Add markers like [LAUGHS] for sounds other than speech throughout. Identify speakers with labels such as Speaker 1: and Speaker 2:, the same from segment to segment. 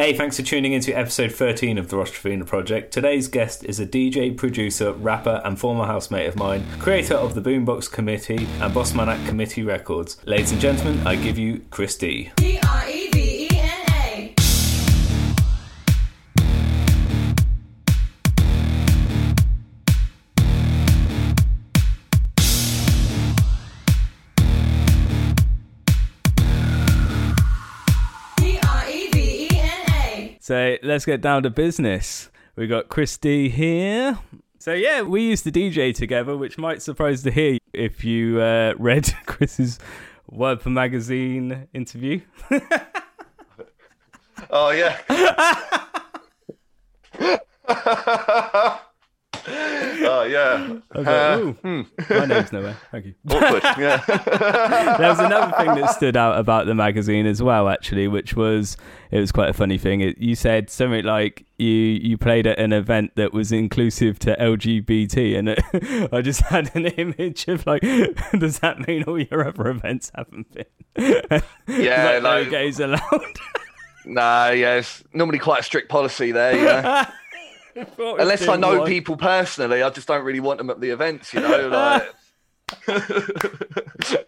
Speaker 1: Hey, thanks for tuning into episode 13 of the Ross Project. Today's guest is a DJ, producer, rapper, and former housemate of mine, creator of the Boombox Committee and bossman at Committee Records. Ladies and gentlemen, I give you
Speaker 2: Kris Dee
Speaker 1: So let's get down to business. We got Kris Dee here. So yeah, we used to DJ together, which might surprise to hear if you uh, read [LAUGHS] Kris's Word for Magazine interview. [LAUGHS]
Speaker 3: Oh yeah. [LAUGHS] oh yeah.
Speaker 1: I was
Speaker 3: Uh,
Speaker 1: "Ooh, my name's nowhere. Thank you. [LAUGHS]
Speaker 3: Awkward. Yeah. [LAUGHS]
Speaker 1: there was another thing that stood out about the magazine as well, actually, which was it was quite a funny thing. It, you said something like you you played at an event that was inclusive to LGBT, and it, [LAUGHS] I just had an image of like, does that mean all your other events haven't been?
Speaker 3: Yeah,
Speaker 1: like, no gays allowed.
Speaker 3: nah. Yeah. It's normally quite a strict policy there. Know. Unless I know people personally, I just don't really want them at the events. You know. Like. [LAUGHS]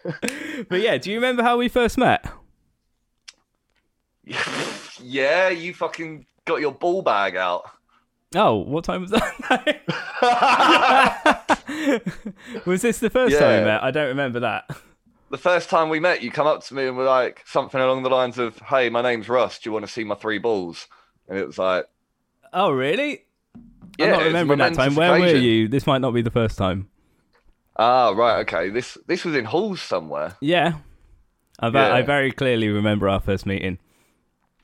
Speaker 1: But yeah, do you remember how we first met? [LAUGHS]
Speaker 3: yeah. You fucking got your ball bag out.
Speaker 1: Oh, what time was that? [LAUGHS] was this the first time we met? I don't remember that.
Speaker 3: The first time we met, you come up to me and were like something along the lines of, "Hey, my name's Russ. Do you want to see my three balls?" And it was like,
Speaker 1: Oh, really?
Speaker 3: Yeah,
Speaker 1: I'm not remembering that time. Where were you? This might not be the first time.
Speaker 3: "Ah, right, okay. This this was in halls somewhere."
Speaker 1: Yeah. I, ve- I very clearly remember our first meeting.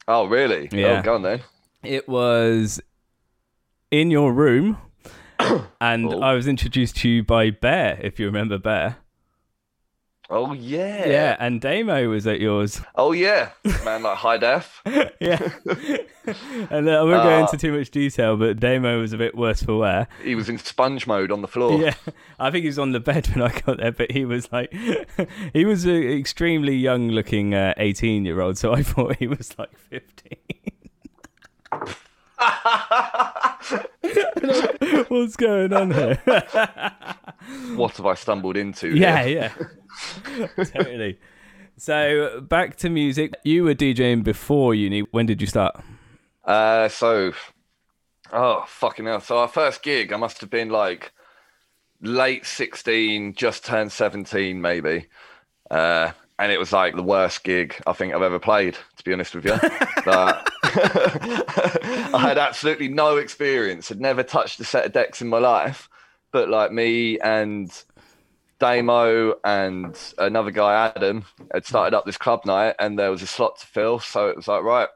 Speaker 3: Oh, really?
Speaker 1: Yeah.
Speaker 3: Oh, go on then.
Speaker 1: It was in your room, [COUGHS] and
Speaker 3: Oh.
Speaker 1: I was introduced to you by Bear, if you remember Bear.
Speaker 3: Oh yeah.
Speaker 1: Yeah, and Damo was at yours.
Speaker 3: Oh yeah. Man, like high def. [LAUGHS]
Speaker 1: yeah. [LAUGHS] and uh, I won't go
Speaker 3: Uh,
Speaker 1: into too much detail, but Damo was a bit worse for wear.
Speaker 3: He was in sponge mode on the floor.
Speaker 1: Yeah, I think he was on the bed when I got there, but he was like, [LAUGHS] he was an extremely young looking 18 year old, so I thought he was like 15. [LAUGHS] What's going on here? [LAUGHS]
Speaker 3: What have I stumbled into?
Speaker 1: yeah,
Speaker 3: here?
Speaker 1: yeah. [LAUGHS] totally. So back to music. You were DJing before uni. When did you start?
Speaker 3: Uh, so, oh fucking hell! So our first gig, I must have been like late sixteen, just turned seventeen, maybe. Uh, and it was like the worst gig I think I've ever played. To be honest with you, But I had absolutely no experience. Had never touched a set of decks in my life. But like me and Damo and another guy, Adam, had started up this club night, and there was a slot to fill. So it was like, right,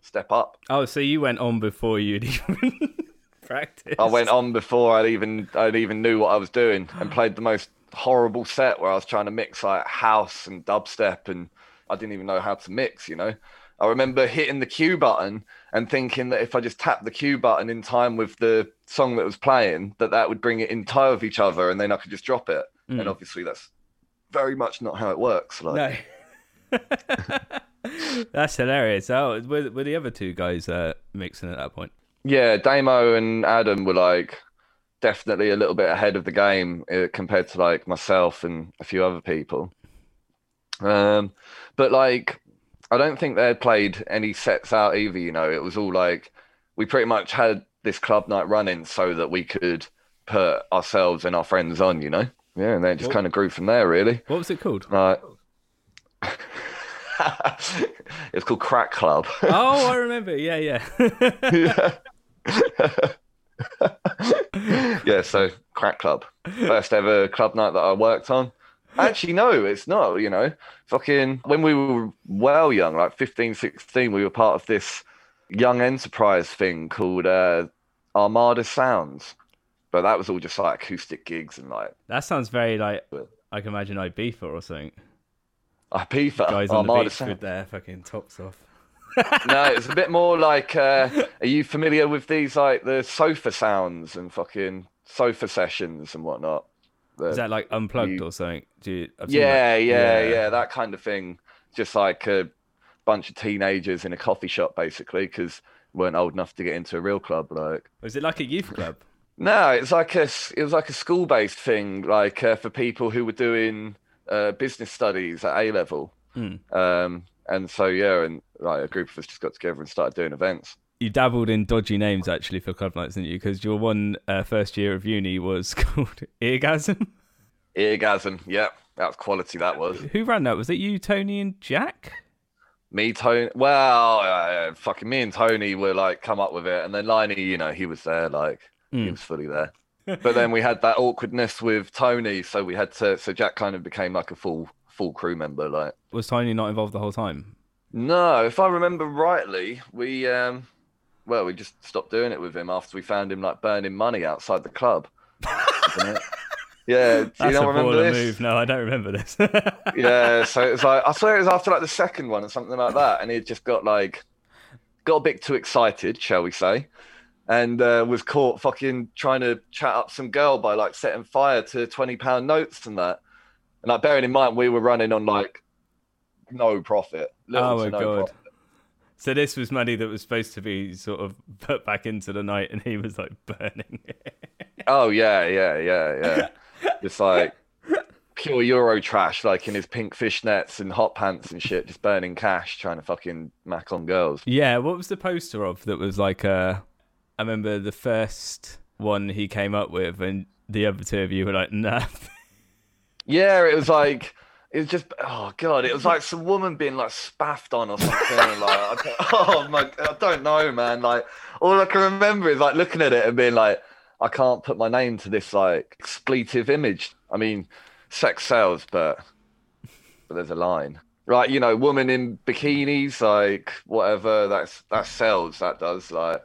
Speaker 3: step up.
Speaker 1: Oh, so you went on before you'd [LAUGHS] even practiced.
Speaker 3: I went on before I'd even I'd even knew what I was doing and [GASPS] played the most horrible set where I was trying to mix like house and dubstep and I didn't even know how to mix, you know. I remember hitting the cue button and thinking that if I just tapped the cue button in time with the song that was playing, that that would bring it in time with each other and then I could just drop it. And obviously that's very much not how it works. Like,
Speaker 1: No. [LAUGHS] That's hilarious. Oh, were, were the other two guys uh, mixing at that point?
Speaker 3: Yeah, Damo and Adam were like definitely a little bit ahead of the game uh, compared to like myself and a few other people. Um, but like, I don't think they had played any sets out either. You know, it was all like we pretty much had this club night running so that we could put ourselves and our friends on. You know, yeah, and then it just
Speaker 1: What-
Speaker 3: kind of grew from there. Really,
Speaker 1: What was it called?
Speaker 3: like. [LAUGHS] it's called Crack Club.
Speaker 1: oh, I remember. Yeah, Yeah,
Speaker 3: yeah. [LAUGHS] yeah, so crack club. First ever club night that I worked on. [LAUGHS] Actually, no, it's not, you know. Fucking when we were well young, like 15, 16, we were part of this young enterprise thing called uh, Armada Sounds. But that was all just like acoustic gigs and like
Speaker 1: that sounds very like I can imagine Ibiza or something.
Speaker 3: Ibiza.
Speaker 1: Guys on the
Speaker 3: Armada
Speaker 1: beach
Speaker 3: Sounds.
Speaker 1: with their fucking tops off. [LAUGHS]
Speaker 3: no, it's a bit more like. Uh, [LAUGHS] are you familiar with these like the sofa sounds and fucking sofa sessions and whatnot?
Speaker 1: Is that like unplugged
Speaker 3: you-
Speaker 1: or something? Do you, I've
Speaker 3: yeah, yeah, yeah, that kind of thing. Just like a bunch of teenagers in a coffee shop basically because weren't old enough to get into a real club. Like,
Speaker 1: Was it like a youth club? [LAUGHS]
Speaker 3: no, it's like a it was like a school based thing, like uh, for people who were doing uh, business studies at A level.
Speaker 1: Hmm.
Speaker 3: Um, and so yeah, and like a group of us just got together and started doing events.
Speaker 1: You dabbled in dodgy names actually for club nights, didn't you? Because your one uh, first year of uni was [LAUGHS] called Eargasm.
Speaker 3: Eargasm, yeah, that was quality. That was
Speaker 1: Who ran that? Was it you, Tony, and Jack?
Speaker 3: me, Tony. Well, uh, fucking me and Tony were like come up with it, and then Liney, you know, he was there, like he was fully there. but then we had that awkwardness with Tony, so we had to. So Jack kind of became like a full full crew member, like.
Speaker 1: Was Tony not involved the whole time?
Speaker 3: No, if I remember rightly, we um, well, we just stopped doing it with him after we found him like burning money outside the club. Isn't it? [LAUGHS] Yeah, do you
Speaker 1: That's
Speaker 3: not
Speaker 1: a
Speaker 3: remember this?
Speaker 1: move. No, I don't remember this. [LAUGHS]
Speaker 3: Yeah, so it was like I swear it was after like the second one or something like that, and he just got like got a bit too excited, shall we say, and uh, was caught fucking trying to chat up some girl by like setting fire to twenty pound notes and that. And like bearing in mind we were running on like no profit. little
Speaker 1: oh
Speaker 3: to
Speaker 1: my
Speaker 3: no
Speaker 1: god.
Speaker 3: profit.
Speaker 1: So this was money that was supposed to be sort of put back into the night, and he was like burning it.
Speaker 3: Oh yeah, yeah, yeah, yeah. [LAUGHS] Just like pure Euro trash, like in his pink fishnets and hot pants and shit, just burning cash, trying to fucking mac on girls.
Speaker 1: Yeah, what was the poster of that was like uh I remember the first one he came up with and the other two of you were like, nah.
Speaker 3: Yeah, it was like it was just oh god, it was like some woman being like spaffed on or something. like [LAUGHS] oh my, I don't know, man. Like all I can remember is like looking at it and being like, I can't put my name to this like expletive image. I mean, sex sells, but but there's a line. Right, you know, woman in bikinis, like whatever, that's that sells, that does. Like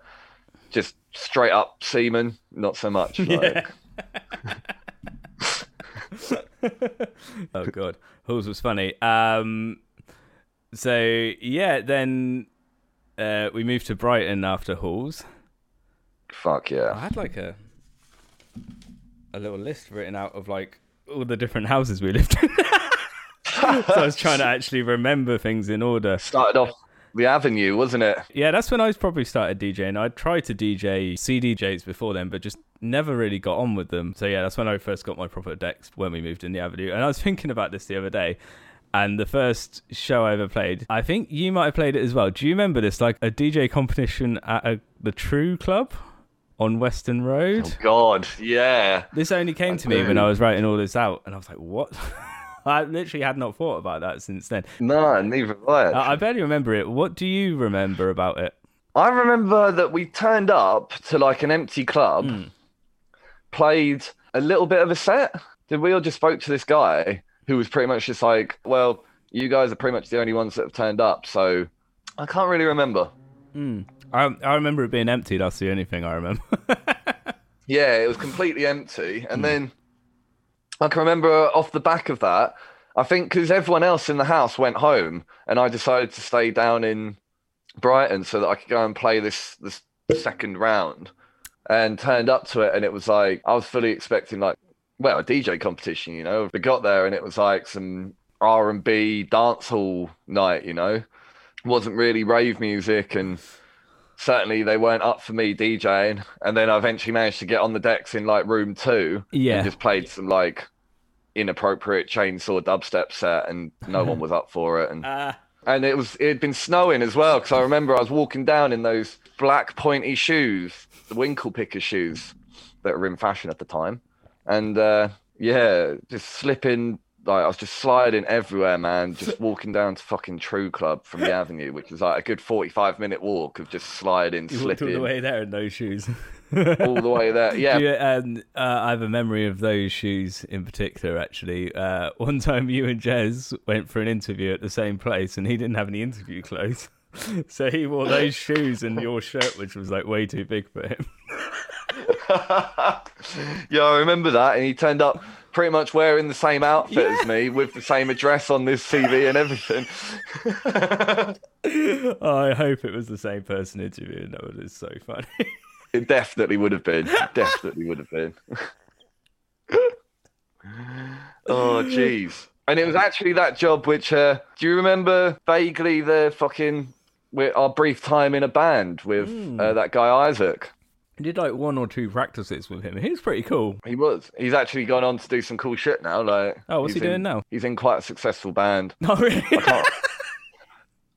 Speaker 3: just straight up semen, not so much. [LAUGHS] Like, [LAUGHS] [LAUGHS]
Speaker 1: oh god. Halls was funny. Um so yeah, then uh we moved to Brighton after Halls.
Speaker 3: Fuck yeah!
Speaker 1: I had like a a little list written out of like all the different houses we lived in. [LAUGHS] so I was trying to actually remember things in order.
Speaker 3: Started off the avenue, wasn't it?
Speaker 1: Yeah, that's when I probably started DJing. I'd tried to DJ CDJs before then, but just never really got on with them. So yeah, that's when I first got my proper decks when we moved in the Avenue. And I was [LAUGHS] thinking about this the other day. And the first show I ever played, I think you might have played it as well. Do you remember this? Like a DJ competition at a, the True Club on Western Road.
Speaker 3: Oh God, yeah.
Speaker 1: This only came to me when I was writing all this out, and I was like, "What?" [LAUGHS] I literally had not thought about that since then.
Speaker 3: No, neither have I.
Speaker 1: I, I barely remember it. What do you remember about it?
Speaker 3: I remember that we turned up to like an empty club, hmm. played a little bit of a set. Did we all just spoke to this guy who was pretty much just like, well, you guys are pretty much the only ones that have turned up, so I can't really remember. Hmm.
Speaker 1: I, I remember it being empty. That's the only thing I remember. [LAUGHS]
Speaker 3: Yeah, it was completely empty. And hmm. then I can remember off the back of that, I think because everyone else in the house went home, and I decided to stay down in Brighton so that I could go and play this this second round, and turned up to it, and it was like I was fully expecting like well a DJ competition, you know. We got there and it was like some R and B dance hall night, you know. wasn't really rave music and certainly they weren't up for me DJing. And then I eventually managed to get on the decks in like room two.
Speaker 1: Yeah.
Speaker 3: And just played some like inappropriate chainsaw dubstep set and no one [LAUGHS] was up for it. And
Speaker 1: uh,
Speaker 3: and it was it had been snowing as well because I remember I was walking down in those black pointy shoes, the winkle picker shoes that were in fashion at the time, and uh, yeah, just slipping. Like I was just sliding everywhere, man. Just walking down to fucking True Club from the [LAUGHS] Avenue, which was like a good forty-five minute walk of just sliding,
Speaker 1: you walked all the way there in those shoes. [LAUGHS]
Speaker 3: all the way there. Yeah,
Speaker 1: you- and uh, I have a memory of those shoes in particular. Actually, uh, one time you and Jez went for an interview at the same place, and he didn't have any interview clothes, [LAUGHS] so he wore those shoes and your shirt, which was like way too big for him.
Speaker 3: yeah, I remember that. And he turned up pretty much wearing the same outfit as me with the same address on this CV and everything.
Speaker 1: Oh, [LAUGHS] I hope it was the same person interviewing. That was so funny.
Speaker 3: It definitely would have been. [LAUGHS] Definitely would have been. [LAUGHS] oh, jeez. And it was actually that job which, uh, do you remember vaguely the fucking our brief time in a band with
Speaker 1: Hmm.
Speaker 3: uh, that guy Isaac?
Speaker 1: Did like one or two practices with him. He was pretty cool.
Speaker 3: He was. He's actually gone on to do some cool shit now. Like,
Speaker 1: Oh, what's he doing
Speaker 3: in-
Speaker 1: now?
Speaker 3: He's in quite a successful band. [LAUGHS]
Speaker 1: Oh, really? [LAUGHS] [LAUGHS]
Speaker 3: yeah,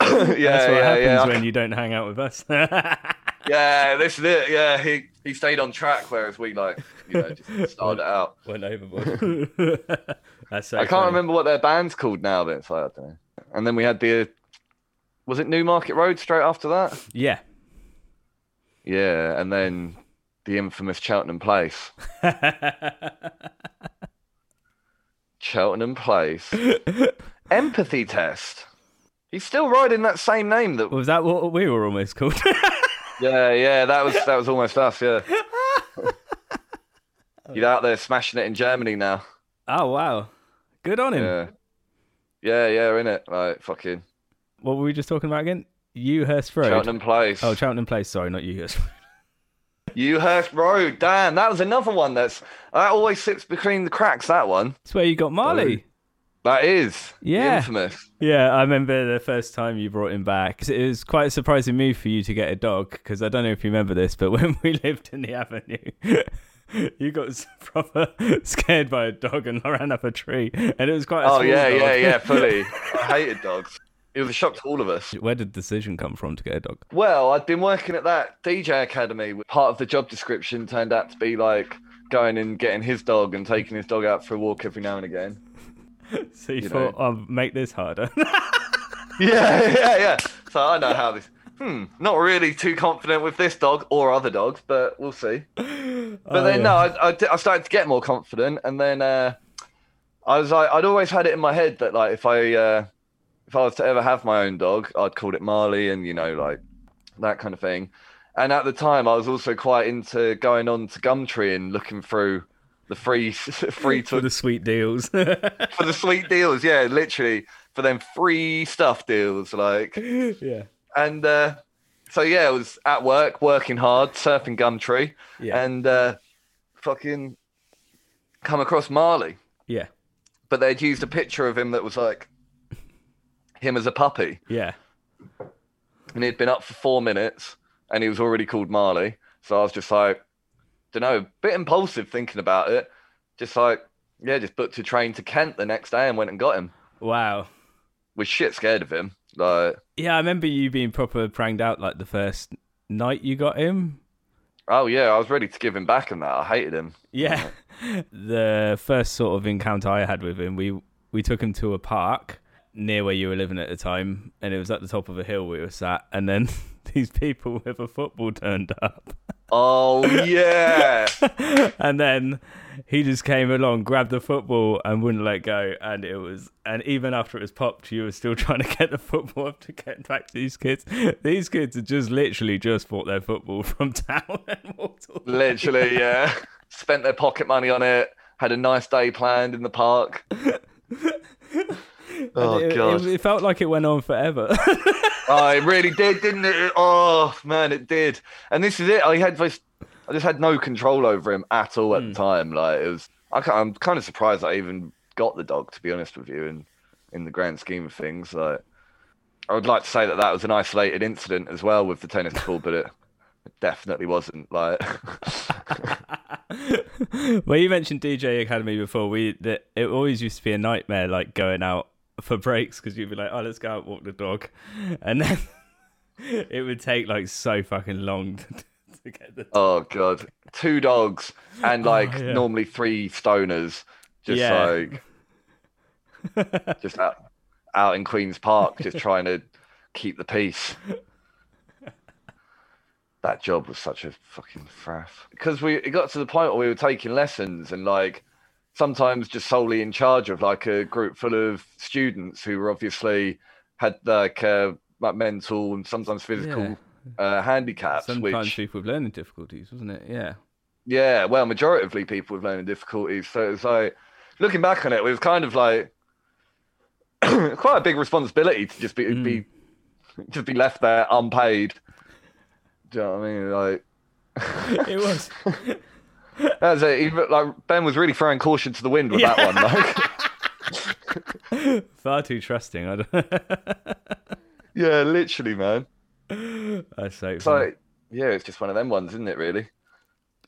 Speaker 1: That's what
Speaker 3: yeah,
Speaker 1: happens
Speaker 3: yeah.
Speaker 1: When you don't hang out with us.
Speaker 3: Yeah, this is it. Yeah, he he stayed on track, whereas we like, you know, just started out.
Speaker 1: Went overboard. That's so
Speaker 3: I can't
Speaker 1: funny.
Speaker 3: remember what their band's called now, but it's like, I don't know. And then we had the, was it Newmarket Road straight after that?
Speaker 1: Yeah.
Speaker 3: Yeah, and then the infamous Cheltenham Place. [LAUGHS] Cheltenham Place. [LAUGHS] Empathy test. He's still riding that same name that.
Speaker 1: Was that what we were almost called? [LAUGHS]
Speaker 3: Yeah, yeah, that was that was almost us. Yeah. He's out there smashing it in Germany now.
Speaker 1: oh, wow. Good on him.
Speaker 3: Yeah. Yeah, yeah, in it. Like fucking
Speaker 1: What were we just talking about again? Ewhurst Road.
Speaker 3: Cheltenham Place.
Speaker 1: Oh, Cheltenham Place. Sorry, not Ewhurst.
Speaker 3: Ewhurst Road. Damn, that was another one that's that always sits between the cracks. That one.
Speaker 1: It's where you got Marley.
Speaker 3: That is.
Speaker 1: Yeah.
Speaker 3: Infamous.
Speaker 1: Yeah, I remember the first time you brought him back. It was quite a surprising move for you to get a dog because I don't know if you remember this, but [LAUGHS] when we lived in the avenue, [LAUGHS] you got [LAUGHS] proper scared by a dog and ran up a tree, and it was quite. A
Speaker 3: Oh yeah,
Speaker 1: dog.
Speaker 3: yeah, yeah. Fully. I hated dogs. It was a shock to all of us.
Speaker 1: Where did the decision come from to get a dog?
Speaker 3: Well, I'd been working at that DJ academy. Part of the job description turned out to be like going and getting his dog and taking his dog out for a walk every now and again. [LAUGHS]
Speaker 1: So you,
Speaker 3: You
Speaker 1: thought, "I'll make this harder." [LAUGHS]
Speaker 3: Yeah, [LAUGHS] yeah, yeah. So I know how this. Hmm. Not really too confident with this dog or other dogs, but we'll see. But
Speaker 1: Oh,
Speaker 3: then
Speaker 1: yeah.
Speaker 3: no, I, I, I started to get more confident, and then uh, I was like, I'd always had it in my head that like if I uh, if I was to ever have my own dog, I'd call it Marley, and you know like that kind of thing. And at the time, I was also quite into going on to Gumtree and looking through the free [LAUGHS] free
Speaker 1: for
Speaker 3: to
Speaker 1: the sweet deals. [LAUGHS]
Speaker 3: for the sweet deals. Yeah, literally for them free stuff deals, like
Speaker 1: yeah.
Speaker 3: and uh, so yeah, I was at work, working hard, surfing Gumtree,
Speaker 1: Yeah.
Speaker 3: and uh, fucking come across Marley.
Speaker 1: Yeah.
Speaker 3: But they'd used a picture of him that was like him as a puppy,
Speaker 1: Yeah.
Speaker 3: and he'd been up for four minutes, and he was already called Marley. So I was just like, don't know, bit impulsive thinking about it. Just like, yeah, just booked a train to Kent the next day and went and got him.
Speaker 1: Wow.
Speaker 3: Was shit scared of him. Like,
Speaker 1: Yeah, I remember you being proper pranged out like the first night you got him.
Speaker 3: oh yeah, I was ready to give him back and that. I hated him.
Speaker 1: Yeah. [LAUGHS] the first sort of encounter I had with him, we we took him to a park near where you were living at the time, and it was at the top of a hill we were sat, and then [LAUGHS] these people with a football turned up.
Speaker 3: Oh yeah. [LAUGHS]
Speaker 1: and then he just came along, grabbed the football, and wouldn't let go. And it was, and even after it was popped, you were still [LAUGHS] trying to get the football up to get back to these kids. These kids had just literally just bought their football from town and walked all the way.
Speaker 3: Literally, yeah. Spent their pocket money on it. Had a nice day planned in the park. Oh
Speaker 1: it,
Speaker 3: god.
Speaker 1: It, it felt like it went on forever. [LAUGHS]
Speaker 3: Oh, it really did, didn't it? Oh man, it did. And this is it. I had this. I just had no control over him at all at the hmm. time. Like it was. I, I'm kind of surprised I even got the dog. To be honest with you, in in the grand scheme of things, like I would like to say that that was an isolated incident as well with the tennis ball, but it, it definitely wasn't. Like [LAUGHS]
Speaker 1: well, you mentioned DJ Academy before. We that it always used to be a nightmare, like going out for breaks because you'd be like, "Oh, let's go out and walk the dog," and then [LAUGHS] it would take like so fucking long [LAUGHS] to, to get the.
Speaker 3: Oh god, two dogs and oh, like
Speaker 1: yeah.
Speaker 3: normally three stoners, just
Speaker 1: Yeah.
Speaker 3: like just out out in Queens Park, just [LAUGHS] trying to keep the peace. That job was such a fucking faff because we it got to the point where we were taking lessons and like sometimes just solely in charge of like a group full of students who were obviously had like uh, mental and sometimes physical uh, handicaps,
Speaker 1: Sometimes
Speaker 3: which
Speaker 1: people with learning difficulties, wasn't it? Yeah.
Speaker 3: yeah, well, majoritively people with learning difficulties. So it's like looking back on it, it was kind of like [CLEARS THROAT] quite a big responsibility to just be be just be left there unpaid. Do you know what I mean? Like [LAUGHS]
Speaker 1: It was. [LAUGHS]
Speaker 3: that's it. Even, like Ben was really throwing caution to the wind with
Speaker 1: Yeah.
Speaker 3: that one. Like [LAUGHS]
Speaker 1: Far too trusting. I don't... [LAUGHS]
Speaker 3: Yeah, literally, man.
Speaker 1: That's so.
Speaker 3: It's
Speaker 1: funny.
Speaker 3: like, yeah, it's just one of them ones, isn't it? Really?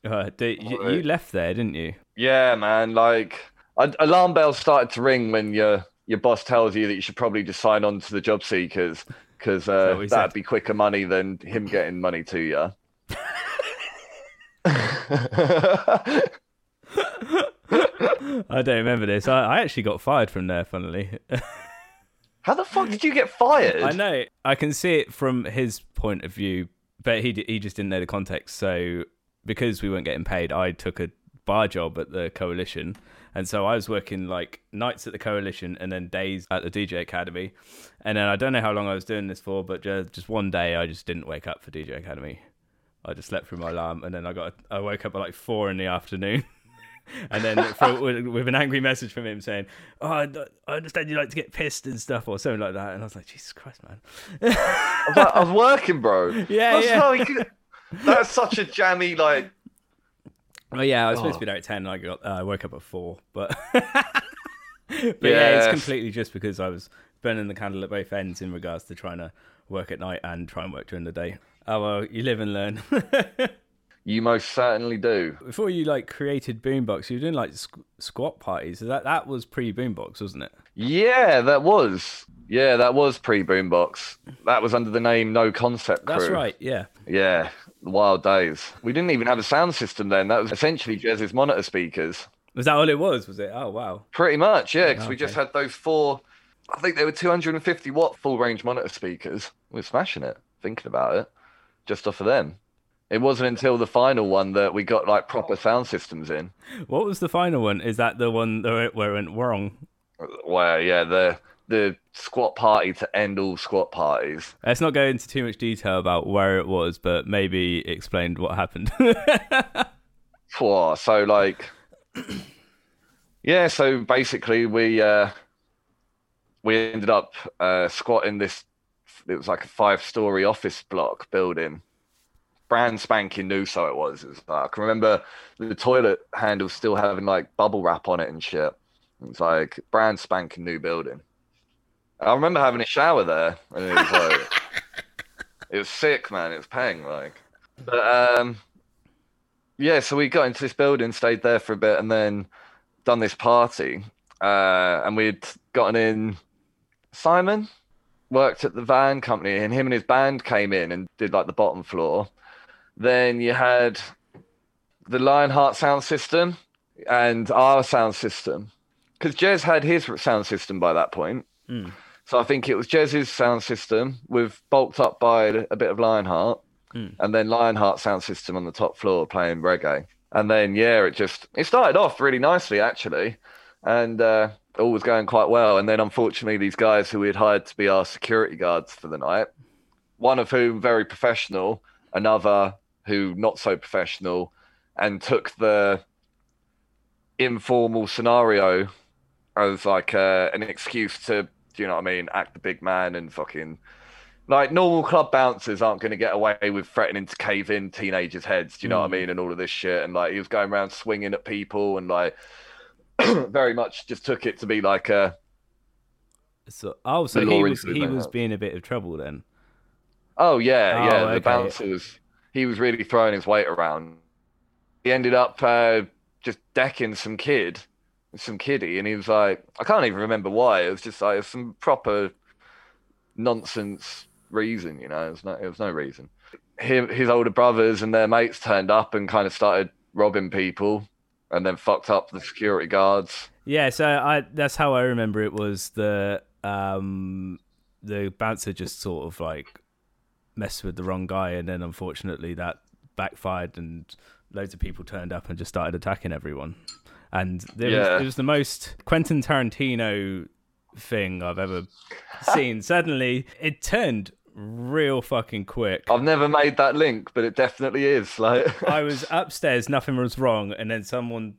Speaker 1: Uh, do- you, you left there, didn't you?
Speaker 3: Yeah, man. Like, alarm bells started to ring when your your boss tells you that you should probably just sign on to the job seekers because
Speaker 1: that
Speaker 3: uh,
Speaker 1: what he
Speaker 3: that'd
Speaker 1: said?
Speaker 3: be quicker money than him getting money to you. [LAUGHS]
Speaker 1: I don't remember this. I, I actually got fired from there, funnily. [LAUGHS]
Speaker 3: How the fuck did you get fired?
Speaker 1: I know. I can see it from his point of view, but he d- he just didn't know the context. So because we weren't getting paid, I took a bar job at the coalition, and so I was working like nights at the coalition and then days at the DJ Academy. And then I don't know how long I was doing this for, but just, just one day I just didn't wake up for DJ Academy. I just slept through my alarm, and then I got I woke up at like four in the afternoon. [LAUGHS] And then for, with, an angry message from him saying, "Oh, I, I understand you like to get pissed and stuff, or something like that." And I was like, "Jesus Christ, man!"
Speaker 3: I was, like, I was working, bro. [LAUGHS]
Speaker 1: Yeah,
Speaker 3: That's
Speaker 1: yeah.
Speaker 3: could- That's such a jammy, like.
Speaker 1: Oh yeah, I was supposed to
Speaker 3: Oh.
Speaker 1: be there at ten. And I got uh, I woke up at four, but [LAUGHS] but yeah. it's completely just because I was burning the candle at both ends in regards to trying to work at night and try and work during the day. Oh well, you live and learn. [LAUGHS]
Speaker 3: You most certainly do.
Speaker 1: Before you like created Boombox, you were doing like squ- squat parties. So that that was pre Boombox, wasn't it?
Speaker 3: Yeah, that was. Yeah, that was pre Boombox. That was under the name No Concept Crew.
Speaker 1: That's right. Yeah.
Speaker 3: Yeah, the wild days. We didn't even have a sound system then. That was essentially Jez's monitor speakers.
Speaker 1: Was that all it was? Was it? Oh wow.
Speaker 3: Pretty much, yeah, because oh, we
Speaker 1: Okay.
Speaker 3: just had those four. I think they were 250 watt full range monitor speakers. We were smashing it, thinking about it, just off of them. It wasn't until the final one that we got like proper sound systems in.
Speaker 1: What was the final one? Is that the one where it, went wrong?
Speaker 3: Where yeah, the the squat party to end all squat parties.
Speaker 1: Let's not go into too much detail about where it was, but maybe explain what happened. [LAUGHS]
Speaker 3: So like [CLEARS THROAT] yeah so basically we uh we ended up uh squatting this it was like a five story office block building. Brand spanking new so it was, it was like, i can remember the toilet handle still having like bubble wrap on it and shit. It was like brand spanking new building. I remember having a shower there and it was like [LAUGHS] it was sick man. It was paying like. But um yeah, so we got into this building, stayed there for a bit, and then done this party. Uh, and we'd gotten in. Simon worked at the van company, and him and his band came in and did like the bottom floor. Then you had the Lionheart sound system and our sound system, because Jez had his sound system by that point.
Speaker 1: Hmm.
Speaker 3: So I think it was Jez's sound system with bulked up by a bit of Lionheart and then Lionheart sound system on the top floor playing reggae. And then yeah, it just it started off really nicely actually, and uh, all was going quite well. And then unfortunately, these guys who we had hired to be our security guards for the night, one of whom very professional, another who not so professional, and took the informal scenario as like uh, an excuse to, do you know what I mean, act the big man and fucking like normal club bouncers aren't going to get away with threatening to cave in teenagers' heads. Do you know what I mean? And all of this shit. And like he was going around swinging at people and like [CLEARS THROAT] very much just took it to be like a
Speaker 1: So, oh, so he was he was being a bit of trouble then.
Speaker 3: oh yeah
Speaker 1: Oh,
Speaker 3: yeah
Speaker 1: okay.
Speaker 3: the bouncer was he was really throwing his weight around. He ended up uh, just decking some kid, some kiddie, and he was like I can't even remember why. It was just like some proper nonsense reason, you know. It was no, it was no reason. Him, his older brothers and their mates turned up and kind of started robbing people, and then fucked up the security guards.
Speaker 1: Yeah, so I that's how I remember it was the um the bouncer just sort of like messed with the wrong guy and then unfortunately that backfired and loads of people turned up and just started attacking everyone. And there
Speaker 3: Yeah.
Speaker 1: was, it was the most Quentin Tarantino thing I've ever seen. Suddenly it turned real fucking quick.
Speaker 3: I've never made that link, but it definitely is. Like, [LAUGHS]
Speaker 1: I was [LAUGHS] upstairs, nothing was wrong, and then someone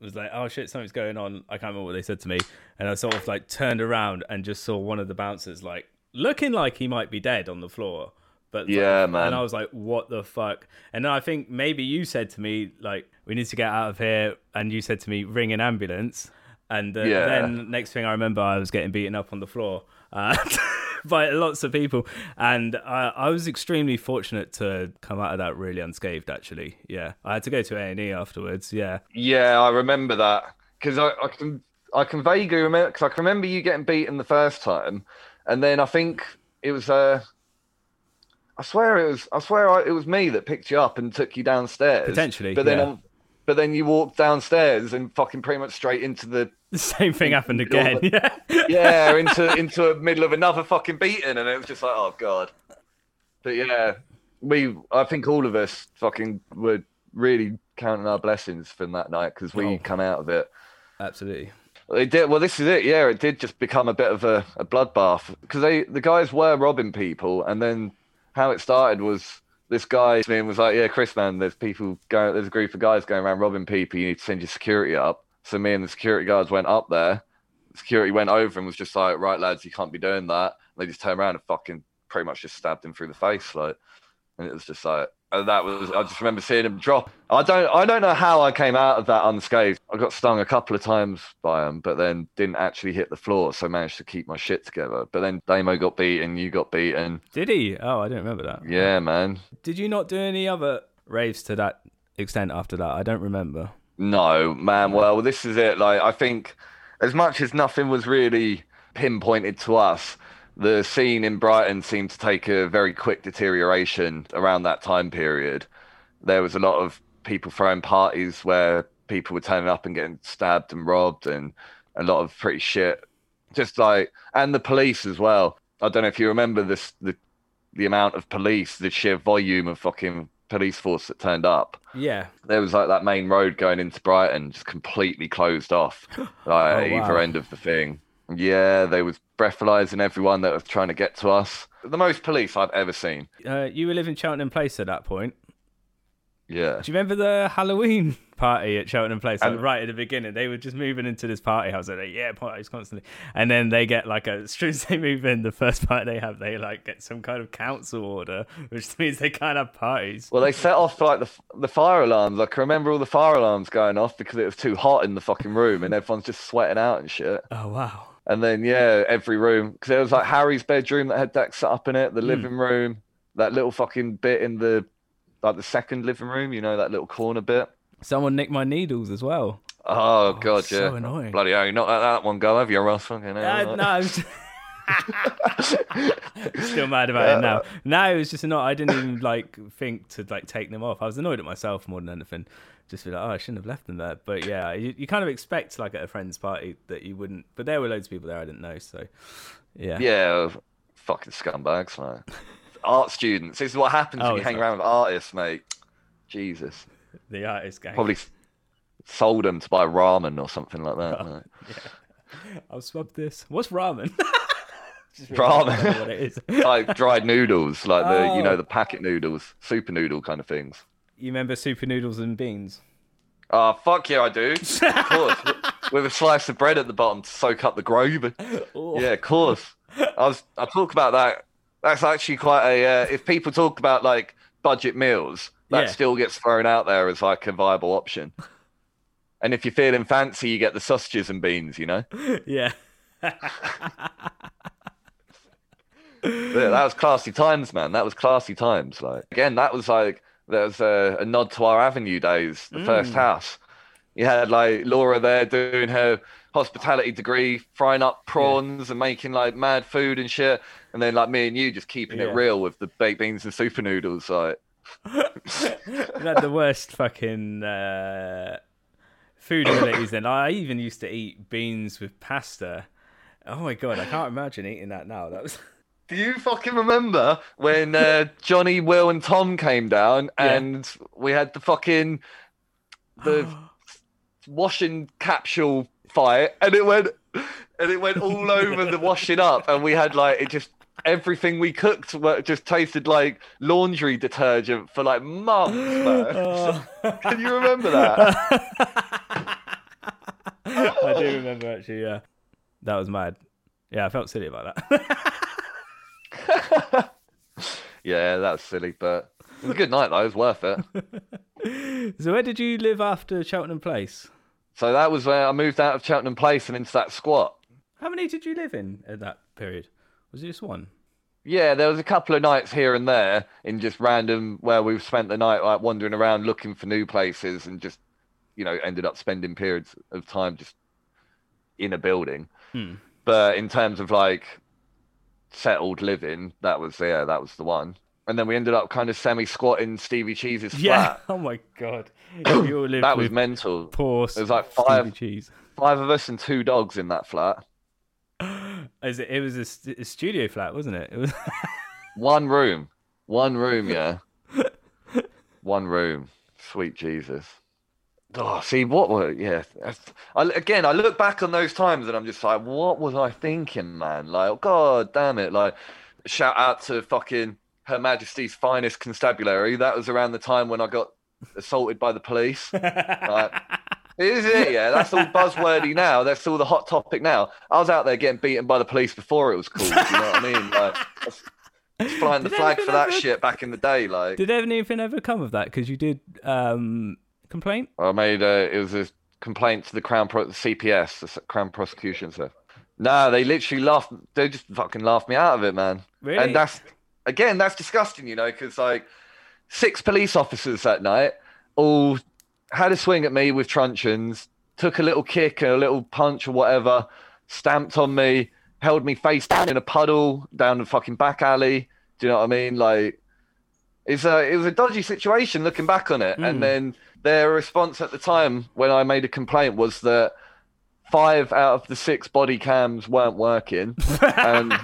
Speaker 1: was like, "Oh shit, something's going on." I can't remember what they said to me, and I sort of like turned around and just saw one of the bouncers like looking like he might be dead on the floor. But like-
Speaker 3: Yeah, man.
Speaker 1: And I was like, "What the fuck?" And then I think maybe you said to me like, "We need to get out of here," and you said to me, "Ring an ambulance." And uh,
Speaker 3: Yeah.
Speaker 1: then next thing I remember, I was getting beaten up on the floor uh, [LAUGHS] [LAUGHS] by lots of people, and I, I was extremely fortunate to come out of that really unscathed. Actually, yeah, I had to go to A and E afterwards. Yeah,
Speaker 3: Yeah, I remember that because I, I can I can vaguely remember because I can remember you getting beaten the first time, and then I think it was uh, I swear it was I swear I, it was me that picked you up and took you downstairs
Speaker 1: Potentially,
Speaker 3: but then
Speaker 1: yeah.
Speaker 3: But then you walked downstairs and fucking pretty much straight into the
Speaker 1: the [LAUGHS] same thing happened again.
Speaker 3: the-
Speaker 1: Yeah, [LAUGHS]
Speaker 3: yeah into into the middle of another fucking beating, and it was just like oh god. But yeah, we I think all of us fucking were really counting our blessings from that night because we
Speaker 1: Oh.
Speaker 3: come out of it.
Speaker 1: absolutely.
Speaker 3: It did. Well, this is it. Yeah, it did just become a bit of a, a bloodbath because they the guys were robbing people, and then how it started was this guy to me and was like, "Yeah, Kris, man, there's people going. There's a group of guys going around robbing people. You need to send your security up." So me and the security guards went up there. Security went over and was just like, "Right, lads, you can't be doing that." they just turned around and fucking pretty much just stabbed him through the face, like, and it was just like. And that was I just remember seeing him drop. I don't I don't know how I came out of that unscathed. I got stung a couple of times by him, but then didn't actually hit the floor, so managed to keep my shit together. But then Damo got beaten, you got beaten.
Speaker 1: Did he? Oh, I didn't remember that.
Speaker 3: Yeah, man.
Speaker 1: Did you not do any other raves to that extent after that? I don't remember.
Speaker 3: No, man. Well, this is it. Like I think as much as nothing was really pinpointed to us, the scene in Brighton seemed to take a very quick deterioration around that time period. There was a lot of people throwing parties where people were turning up and getting stabbed and robbed, and a lot of pretty shit. Just like, and the police as well. I don't know if you remember this, the the amount of police, the sheer volume of fucking police force that turned up
Speaker 1: Yeah.
Speaker 3: there was like that main road going into Brighton just completely closed off, [GASPS] like oh, at
Speaker 1: Oh,
Speaker 3: either end of the thing. Yeah, they was breathalyzing everyone that was trying to get to us. The most police I've ever seen.
Speaker 1: Uh, you were living Cheltenham Place at that point.
Speaker 3: Yeah.
Speaker 1: Do you remember the Halloween [LAUGHS] party at Cheltenham Place? Like,
Speaker 3: And-
Speaker 1: right at the beginning, they were just moving into this party house. Like, yeah, parties constantly, and then they get like a [LAUGHS] as soon as they move in, the first party they have, they like get some kind of council order, which [LAUGHS] means they can't have parties.
Speaker 3: Well, they set off like the the fire alarms. I can remember all the fire alarms going off because it was too hot in the fucking room and everyone's just sweating out and shit.
Speaker 1: Oh wow.
Speaker 3: And then yeah, every room because there was like Harry's bedroom that had that set up in it, the
Speaker 1: Hmm.
Speaker 3: living room, that little fucking bit in the like the second living room. You know that little corner bit.
Speaker 1: Someone nicked my needles as well.
Speaker 3: Oh, god, yeah, so
Speaker 1: annoying.
Speaker 3: Bloody hell, not let that one go, have you, Ross? Fucking hell.
Speaker 1: Uh, no, [LAUGHS] still mad about it now. Now it was just not. I didn't even like think to like take them off. I was annoyed at myself more than anything. Just be like, oh, I shouldn't have left them there. But yeah, you, you kind of expect like at a friend's party that you wouldn't. But there were loads of people there I didn't know. So yeah,
Speaker 3: Yeah, fucking scumbags, mate. Art students. This is what happens
Speaker 1: Oh,
Speaker 3: when you hang around with artists, mate. Jesus.
Speaker 1: the artist gang.
Speaker 3: Probably sold them to buy ramen or something like that. Oh, mate.
Speaker 1: I'll swap this. What's ramen? [LAUGHS]
Speaker 3: Ramen.
Speaker 1: realised I don't know what it is. [LAUGHS]
Speaker 3: like dried noodles, like the you
Speaker 1: Oh.
Speaker 3: know the packet noodles, super noodle kind of things.
Speaker 1: You remember super noodles and beans?
Speaker 3: Oh fuck yeah, I do. [LAUGHS] Of course, with a slice of bread at the bottom to soak up the gravy.
Speaker 1: Oh.
Speaker 3: Yeah, of course. I was. I talk about that. That's actually quite a. Uh, if people talk about like budget meals, that
Speaker 1: Yeah.
Speaker 3: still gets thrown out there as like a viable option. And if you're feeling fancy, you get the sausages and beans. You know, [LAUGHS]
Speaker 1: yeah.
Speaker 3: Yeah, that was classy times, man. That was classy times. Like again, that was like there was a, a nod to our Avenue days, the first
Speaker 1: Mm.
Speaker 3: house. You had like Laura there doing her hospitality degree, frying up prawns and making like mad food and shit, and then like me and you just keeping
Speaker 1: Yeah.
Speaker 3: it real with the baked beans and super noodles. Like [LAUGHS]
Speaker 1: we had the worst fucking uh, food abilities then. I even used to eat beans with pasta. Oh my god, I can't imagine eating that now. That was
Speaker 3: Do you fucking remember when uh, Johnny, Will, and Tom came down
Speaker 1: Yeah.
Speaker 3: and we had the fucking the [GASPS] washing capsule fight, and it went and it went all over the washing up, and we had like it just everything we cooked just tasted like laundry detergent for like months. [GASPS] Man. [LAUGHS] Can you remember that? [LAUGHS]
Speaker 1: I do remember actually, yeah. That was mad. Yeah, I felt silly about that. [LAUGHS] [LAUGHS]
Speaker 3: Yeah, that's silly, but it was a good night though. It was worth it. [LAUGHS]
Speaker 1: so where did you live after Cheltenham Place?
Speaker 3: So that was where I moved out of Cheltenham Place and into that squat.
Speaker 1: How many did you live in at that period? Was it just one?
Speaker 3: Yeah, there was a couple of nights here and there in just random where we've spent the night like wandering around looking for new places and just, you know, ended up spending periods of time just in a building.
Speaker 1: Hmm.
Speaker 3: But in terms of like settled living, that was yeah, that was the one. And then we ended up kind of semi squatting Stevie Cheese's flat. Yeah. [LAUGHS]
Speaker 1: Oh my god. [CLEARS THROAT] You all lived
Speaker 3: That was mental.
Speaker 1: poor
Speaker 3: It was like
Speaker 1: Stevie
Speaker 3: five-
Speaker 1: cheese.
Speaker 3: Five of us and two dogs in that flat. [GASPS]
Speaker 1: Is it, it was a, st- a studio flat, wasn't it? It was. [LAUGHS]
Speaker 3: One room. One room, yeah. [LAUGHS] One room. Sweet Jesus. Oh, see what were yeah. I, again, I look back on those times and I'm just like, what was I thinking, man? Like, god damn it! Like, shout out to fucking Her Majesty's finest constabulary. That was around the time when I got assaulted by the police. Like, [LAUGHS] is it? Yeah, that's all buzzwordy now. That's all the hot topic now. I was out there getting beaten by the police before it was cool. You know what I mean? Like, I was- I was flying the
Speaker 1: Did
Speaker 3: flag for that shit back in the day. Like,
Speaker 1: Did anything ever come of that? Because you did um, complaint.
Speaker 3: I made a, it was a complaint to the Crown Pro, the CPS, the Crown Prosecution Service. No, they literally laughed. They just fucking laughed me out of it, man.
Speaker 1: Really?
Speaker 3: And that's again, that's disgusting, you know, because like six police officers that night all had a swing at me with truncheons, took a little kick and a little punch or whatever, stamped on me, held me face down in a puddle down the fucking back alley. Do you know what I mean? Like, it's a it was a dodgy situation looking back on it.
Speaker 1: Mm.
Speaker 3: And then their response at the time when I made a complaint was that five out of the six body cams weren't working, [LAUGHS] and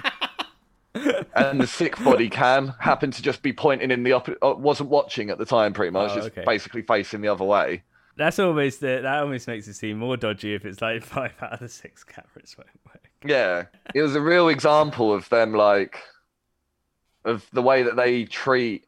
Speaker 3: and the sixth body cam happened to just be pointing in the up, uh, wasn't watching at the time, pretty much,
Speaker 1: Oh,
Speaker 3: just
Speaker 1: okay.
Speaker 3: basically facing the other way.
Speaker 1: That's almost the, that almost makes it seem more dodgy if it's like [LAUGHS] five out of the six cameras won't work.
Speaker 3: Yeah, it was a real example of them like of the way that they treat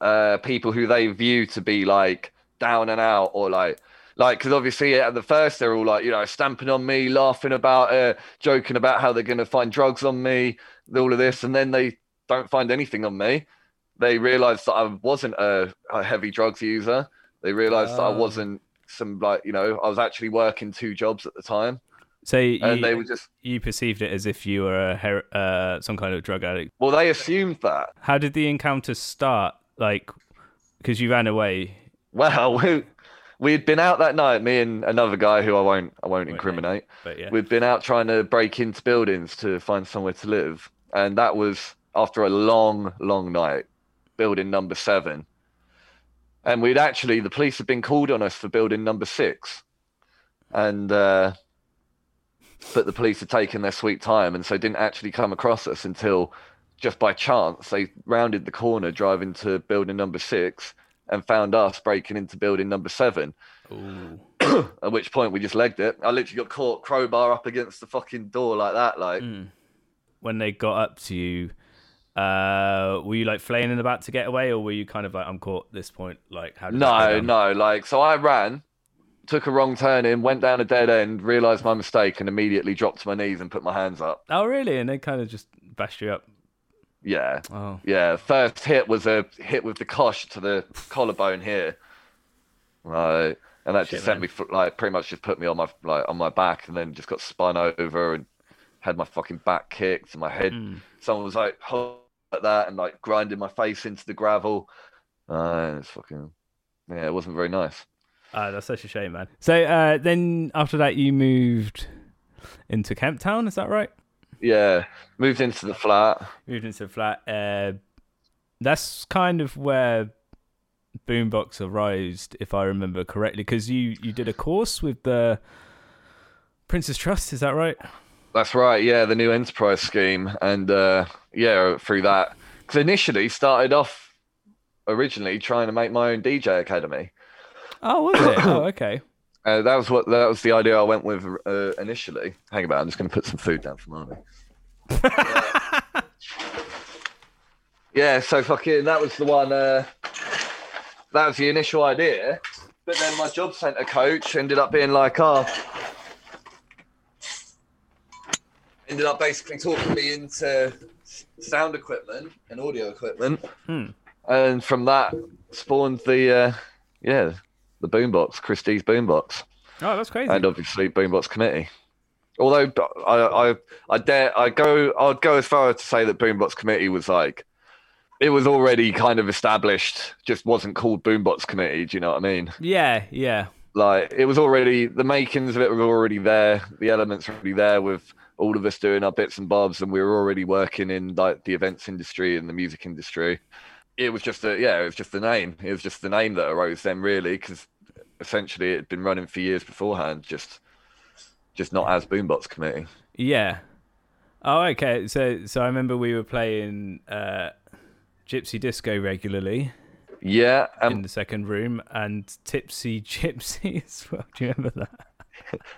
Speaker 3: uh people who they view to be like down and out or like like because obviously at the first they're all like you know stamping on me laughing about it joking about how they're going to find drugs on me all of this and then they don't find anything on me they realized that i wasn't a, a heavy drugs user they realized that i
Speaker 1: Oh.
Speaker 3: wasn't some like you know i was actually working two jobs at the time
Speaker 1: So you,
Speaker 3: and they were just
Speaker 1: you perceived it as if you were a her- uh, some kind of drug addict.
Speaker 3: well they assumed that
Speaker 1: How did the encounter start? Like, because you ran away.
Speaker 3: Well, [LAUGHS] we we had been out that night, me and another guy who I won't I won't incriminate.
Speaker 1: But yeah,
Speaker 3: We'd been out trying to break into buildings to find somewhere to live, and that was after a long, long night, building number seven. And we'd actually the police had been called on us for building number six, and uh, but the police had taken their sweet time, and so didn't actually come across us until just by chance they rounded the corner driving to building number six and found us breaking into building number seven.
Speaker 1: Ooh. [CLEARS THROAT]
Speaker 3: At which point we just legged it. I literally got caught crowbar up against the fucking door like that. Like,
Speaker 1: Mm. when they got up to you, uh, were you like flailing about to get away, or were you kind of like, I'm caught at this point? Like, how did that go
Speaker 3: no, no. Like, so I ran, took a wrong turn in, went down a dead end, realized my mistake, and immediately dropped to my knees and put my hands up.
Speaker 1: Oh, really? And they kind of just bashed you up.
Speaker 3: Yeah,
Speaker 1: Oh,
Speaker 3: yeah. First hit was a hit with the cosh to the collarbone here. Right. And that
Speaker 1: Shit,
Speaker 3: just sent
Speaker 1: man.
Speaker 3: me fl- like pretty much just put me on my like on my back and then just got spun over and had my fucking back kicked and my head
Speaker 1: Mm.
Speaker 3: someone was like "Hold like that and like grinding my face into the gravel. Uh, it's fucking yeah, it wasn't very nice.
Speaker 1: Ah, that's such a shame, man. So uh, then after that, you moved into Kemp Town. Is that right?
Speaker 3: Yeah, moved into the flat.
Speaker 1: Moved into the flat. Uh, that's kind of where Boombox arose, if I remember correctly, because you you did a course with the Prince's Trust. Is that right?
Speaker 3: That's right. Yeah, the new enterprise scheme, and uh, yeah, through that because initially started off originally trying to make my own DJ academy.
Speaker 1: Oh, was it? [COUGHS] oh, okay.
Speaker 3: Uh, that was what that was the idea I went with uh, initially. Hang about, I'm just going to put some food down for Marnie. [LAUGHS] yeah, so fucking that was the one. Uh, that was the initial idea, but then my job centre coach ended up being like, oh, ended up basically talking me into sound equipment and audio equipment,
Speaker 1: Hmm.
Speaker 3: and from that spawned the uh, yeah the boombox, Kris Dee's boombox.
Speaker 1: Oh, that's crazy.
Speaker 3: and obviously Boombox Committee. Although I, I, I dare, I go, I'd go as far as to say that Boombox Committee was like, it was already kind of established, just wasn't called Boombox Committee. Do you know what I mean?
Speaker 1: yeah, yeah.
Speaker 3: Like it was already the makings of it were already there, the elements were already there with all of us doing our bits and bobs, and we were already working in like the events industry and the music industry. It was just a yeah, it was just the name. It was just the name that arose then, really, because essentially it had been running for years beforehand, just just not as Boombox Committee.
Speaker 1: Yeah. Oh, okay. So, so I remember we were playing uh, Gypsy Disco regularly
Speaker 3: Yeah,
Speaker 1: in
Speaker 3: um,
Speaker 1: the second room, and Tipsy Gypsy [LAUGHS] as well. Do you remember that?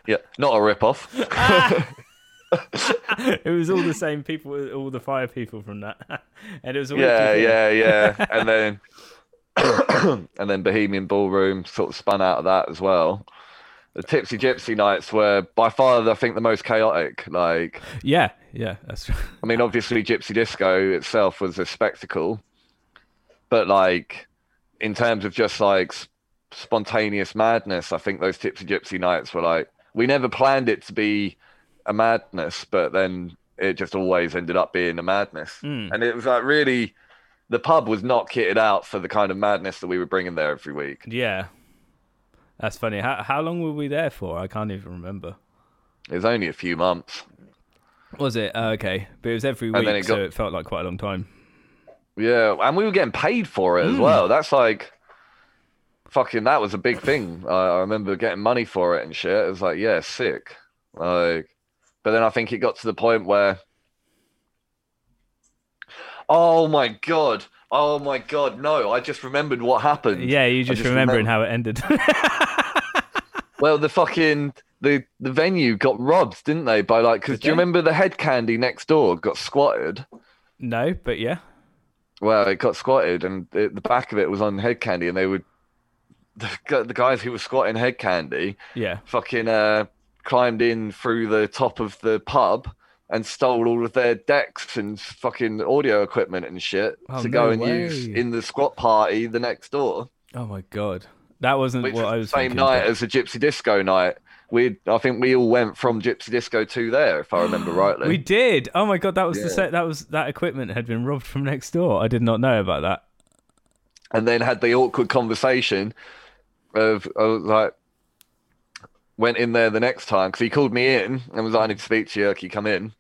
Speaker 3: yeah, not a rip off. [LAUGHS]
Speaker 1: it was all the same people, all the fire people from that, [LAUGHS] and it was a weekly
Speaker 3: yeah, yeah, yeah, and then [COUGHS] and then Bohemian Ballroom sort of spun out of that as well. The Tipsy Gypsy nights were by far, I think, the most chaotic. Like,
Speaker 1: yeah, yeah. That's True.
Speaker 3: I mean, obviously, Gypsy Disco itself was a spectacle, but like, in terms of just like spontaneous madness, I think those Tipsy Gypsy nights were like, we never planned it to be a madness, but then it just always ended up being a madness.
Speaker 1: Mm.
Speaker 3: And it was like really, the pub was not kitted out for the kind of madness that we were bringing there every week.
Speaker 1: yeah. That's funny. How how long were we there for? I can't even remember.
Speaker 3: It was only a few months.
Speaker 1: Was it Oh, okay? But it was every week,
Speaker 3: it
Speaker 1: so
Speaker 3: got-
Speaker 1: it felt like quite a long time.
Speaker 3: Yeah, and we were getting paid for it as hmm. well. That's like fucking that was a big thing. I, I remember getting money for it and shit. It was like, yeah, sick. Like but then I think it got to the point where Oh my god. Oh my god, no, I just remembered what happened.
Speaker 1: Yeah, you
Speaker 3: I
Speaker 1: just, remembering
Speaker 3: remem-
Speaker 1: how it ended. [LAUGHS]
Speaker 3: Well, the fucking the the venue got robbed, didn't they? By like, because do you remember the head candy next door got squatted?
Speaker 1: no, but yeah.
Speaker 3: Well, it got squatted, and the, the back of it was on head candy, and they would the, the guys who were squatting head candy
Speaker 1: Yeah.
Speaker 3: fucking uh, climbed in through the top of the pub and stole all of their decks and fucking audio equipment and shit
Speaker 1: Oh,
Speaker 3: to go
Speaker 1: no
Speaker 3: and use in the squat party the next door,
Speaker 1: Oh my god. That wasn't
Speaker 3: which
Speaker 1: what I
Speaker 3: was
Speaker 1: was
Speaker 3: the same
Speaker 1: thinking,
Speaker 3: night
Speaker 1: but-
Speaker 3: as the Gypsy Disco night. We, I think we all went from Gypsy Disco to there, if I remember [GASPS] rightly.
Speaker 1: We did. Oh my god, that was the
Speaker 3: Yeah.
Speaker 1: set. That was that equipment had been robbed from next door. I did not know about that.
Speaker 3: and then had the awkward conversation of, I was like, went in there the next time because he called me in and was like, I need to speak to you. Can you come in?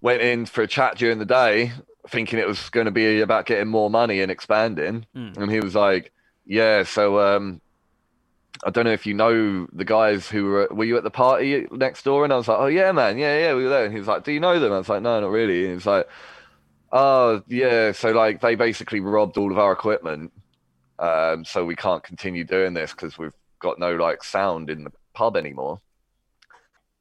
Speaker 3: Went in for a chat during the day, thinking it was going to be about getting more money and expanding.
Speaker 1: Mm.
Speaker 3: And he was like, Yeah, so um, I don't know if you know the guys who were, were you at the party next door? And I was like, Oh, yeah, man. Yeah, yeah, we were there. And he was like, Do you know them? I was like, No, not really. And he was like, Oh yeah, so like they basically robbed all of our equipment, um, so we can't continue doing this because we've got no like sound in the pub anymore.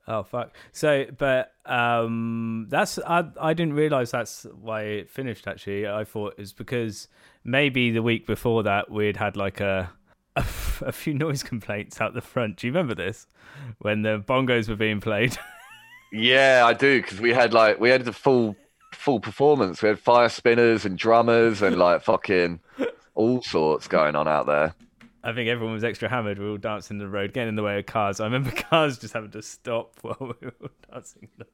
Speaker 1: Oh fuck. So, but um, that's I I didn't realize that's why it finished. Actually, I thought it's because maybe the week before that we'd had like a a, [LAUGHS] f- a few noise complaints out the front. Do you remember this when the bongos were being played? [LAUGHS]
Speaker 3: Yeah, I do because we had like we had the full full performance. We had fire spinners and drummers and like fucking all sorts going on out there.
Speaker 1: I think everyone was extra hammered. We were all dancing in the road, getting in the way of cars. I remember [LAUGHS] cars just having to stop [LAUGHS] while we were dancing. in the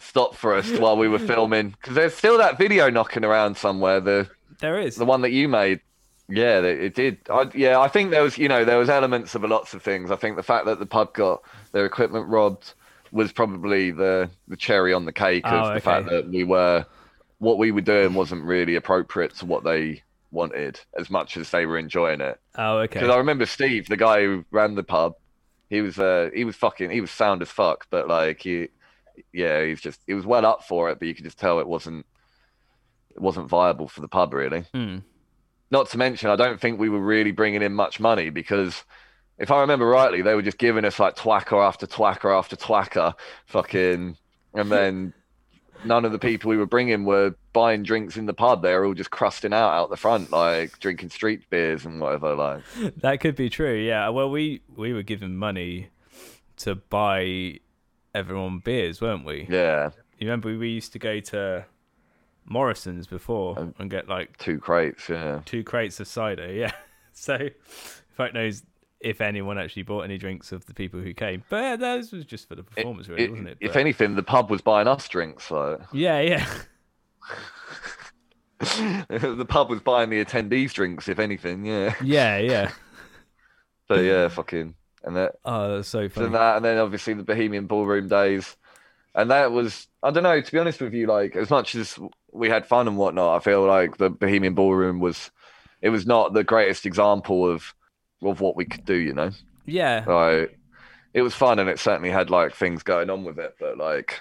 Speaker 3: Stop for us while we were filming because there's still that video knocking around somewhere. The
Speaker 1: There is.
Speaker 3: the one that you made. Yeah, it did. I, yeah, I think there was, you know, there was elements of lots of things. I think the fact that the pub got their equipment robbed was probably the the cherry on the cake of
Speaker 1: Oh,
Speaker 3: the fact that we were what we were doing wasn't really appropriate to what they wanted as much as they were enjoying it.
Speaker 1: Oh, okay.
Speaker 3: Because I remember Steve, the guy who ran the pub, he was uh he was fucking he was sound as fuck, but like he yeah, he's just he was well up for it, but you could just tell it wasn't it wasn't viable for the pub really.
Speaker 1: Hmm.
Speaker 3: Not to mention, I don't think we were really bringing in much money because if I remember rightly, they were just giving us like twacker after twacker after twacker, fucking, and then none of the people we were bringing were buying drinks in the pub. They were all just crusting out out the front, like drinking street beers and whatever. Like, [LAUGHS]
Speaker 1: That could be true. Yeah. Well, we we were given money to buy everyone beers, weren't we?
Speaker 3: yeah,
Speaker 1: You remember we used to go to Morrison's before
Speaker 3: Um,
Speaker 1: and get like
Speaker 3: two crates. Yeah,
Speaker 1: two crates of cider. Yeah. [LAUGHS] So, fuck knows if anyone actually bought any drinks of the people who came. But yeah, those was just for the performance, really,
Speaker 3: It-
Speaker 1: wasn't it?
Speaker 3: If
Speaker 1: But-
Speaker 3: anything, the pub was buying us drinks. So
Speaker 1: yeah, yeah. [LAUGHS] [LAUGHS]
Speaker 3: the pub was buying the attendees drinks. If anything, yeah.
Speaker 1: Yeah, yeah. [LAUGHS]
Speaker 3: So yeah, fucking and that
Speaker 1: Oh, that's so
Speaker 3: and
Speaker 1: funny.
Speaker 3: that, and then obviously the Bohemian Ballroom days, and that was I don't know. To be honest with you, like as much as we had fun and whatnot, I feel like the Bohemian Ballroom was, it was not the greatest example of of what we could do. You know,
Speaker 1: Yeah.
Speaker 3: like it was fun and it certainly had like things going on with it, but like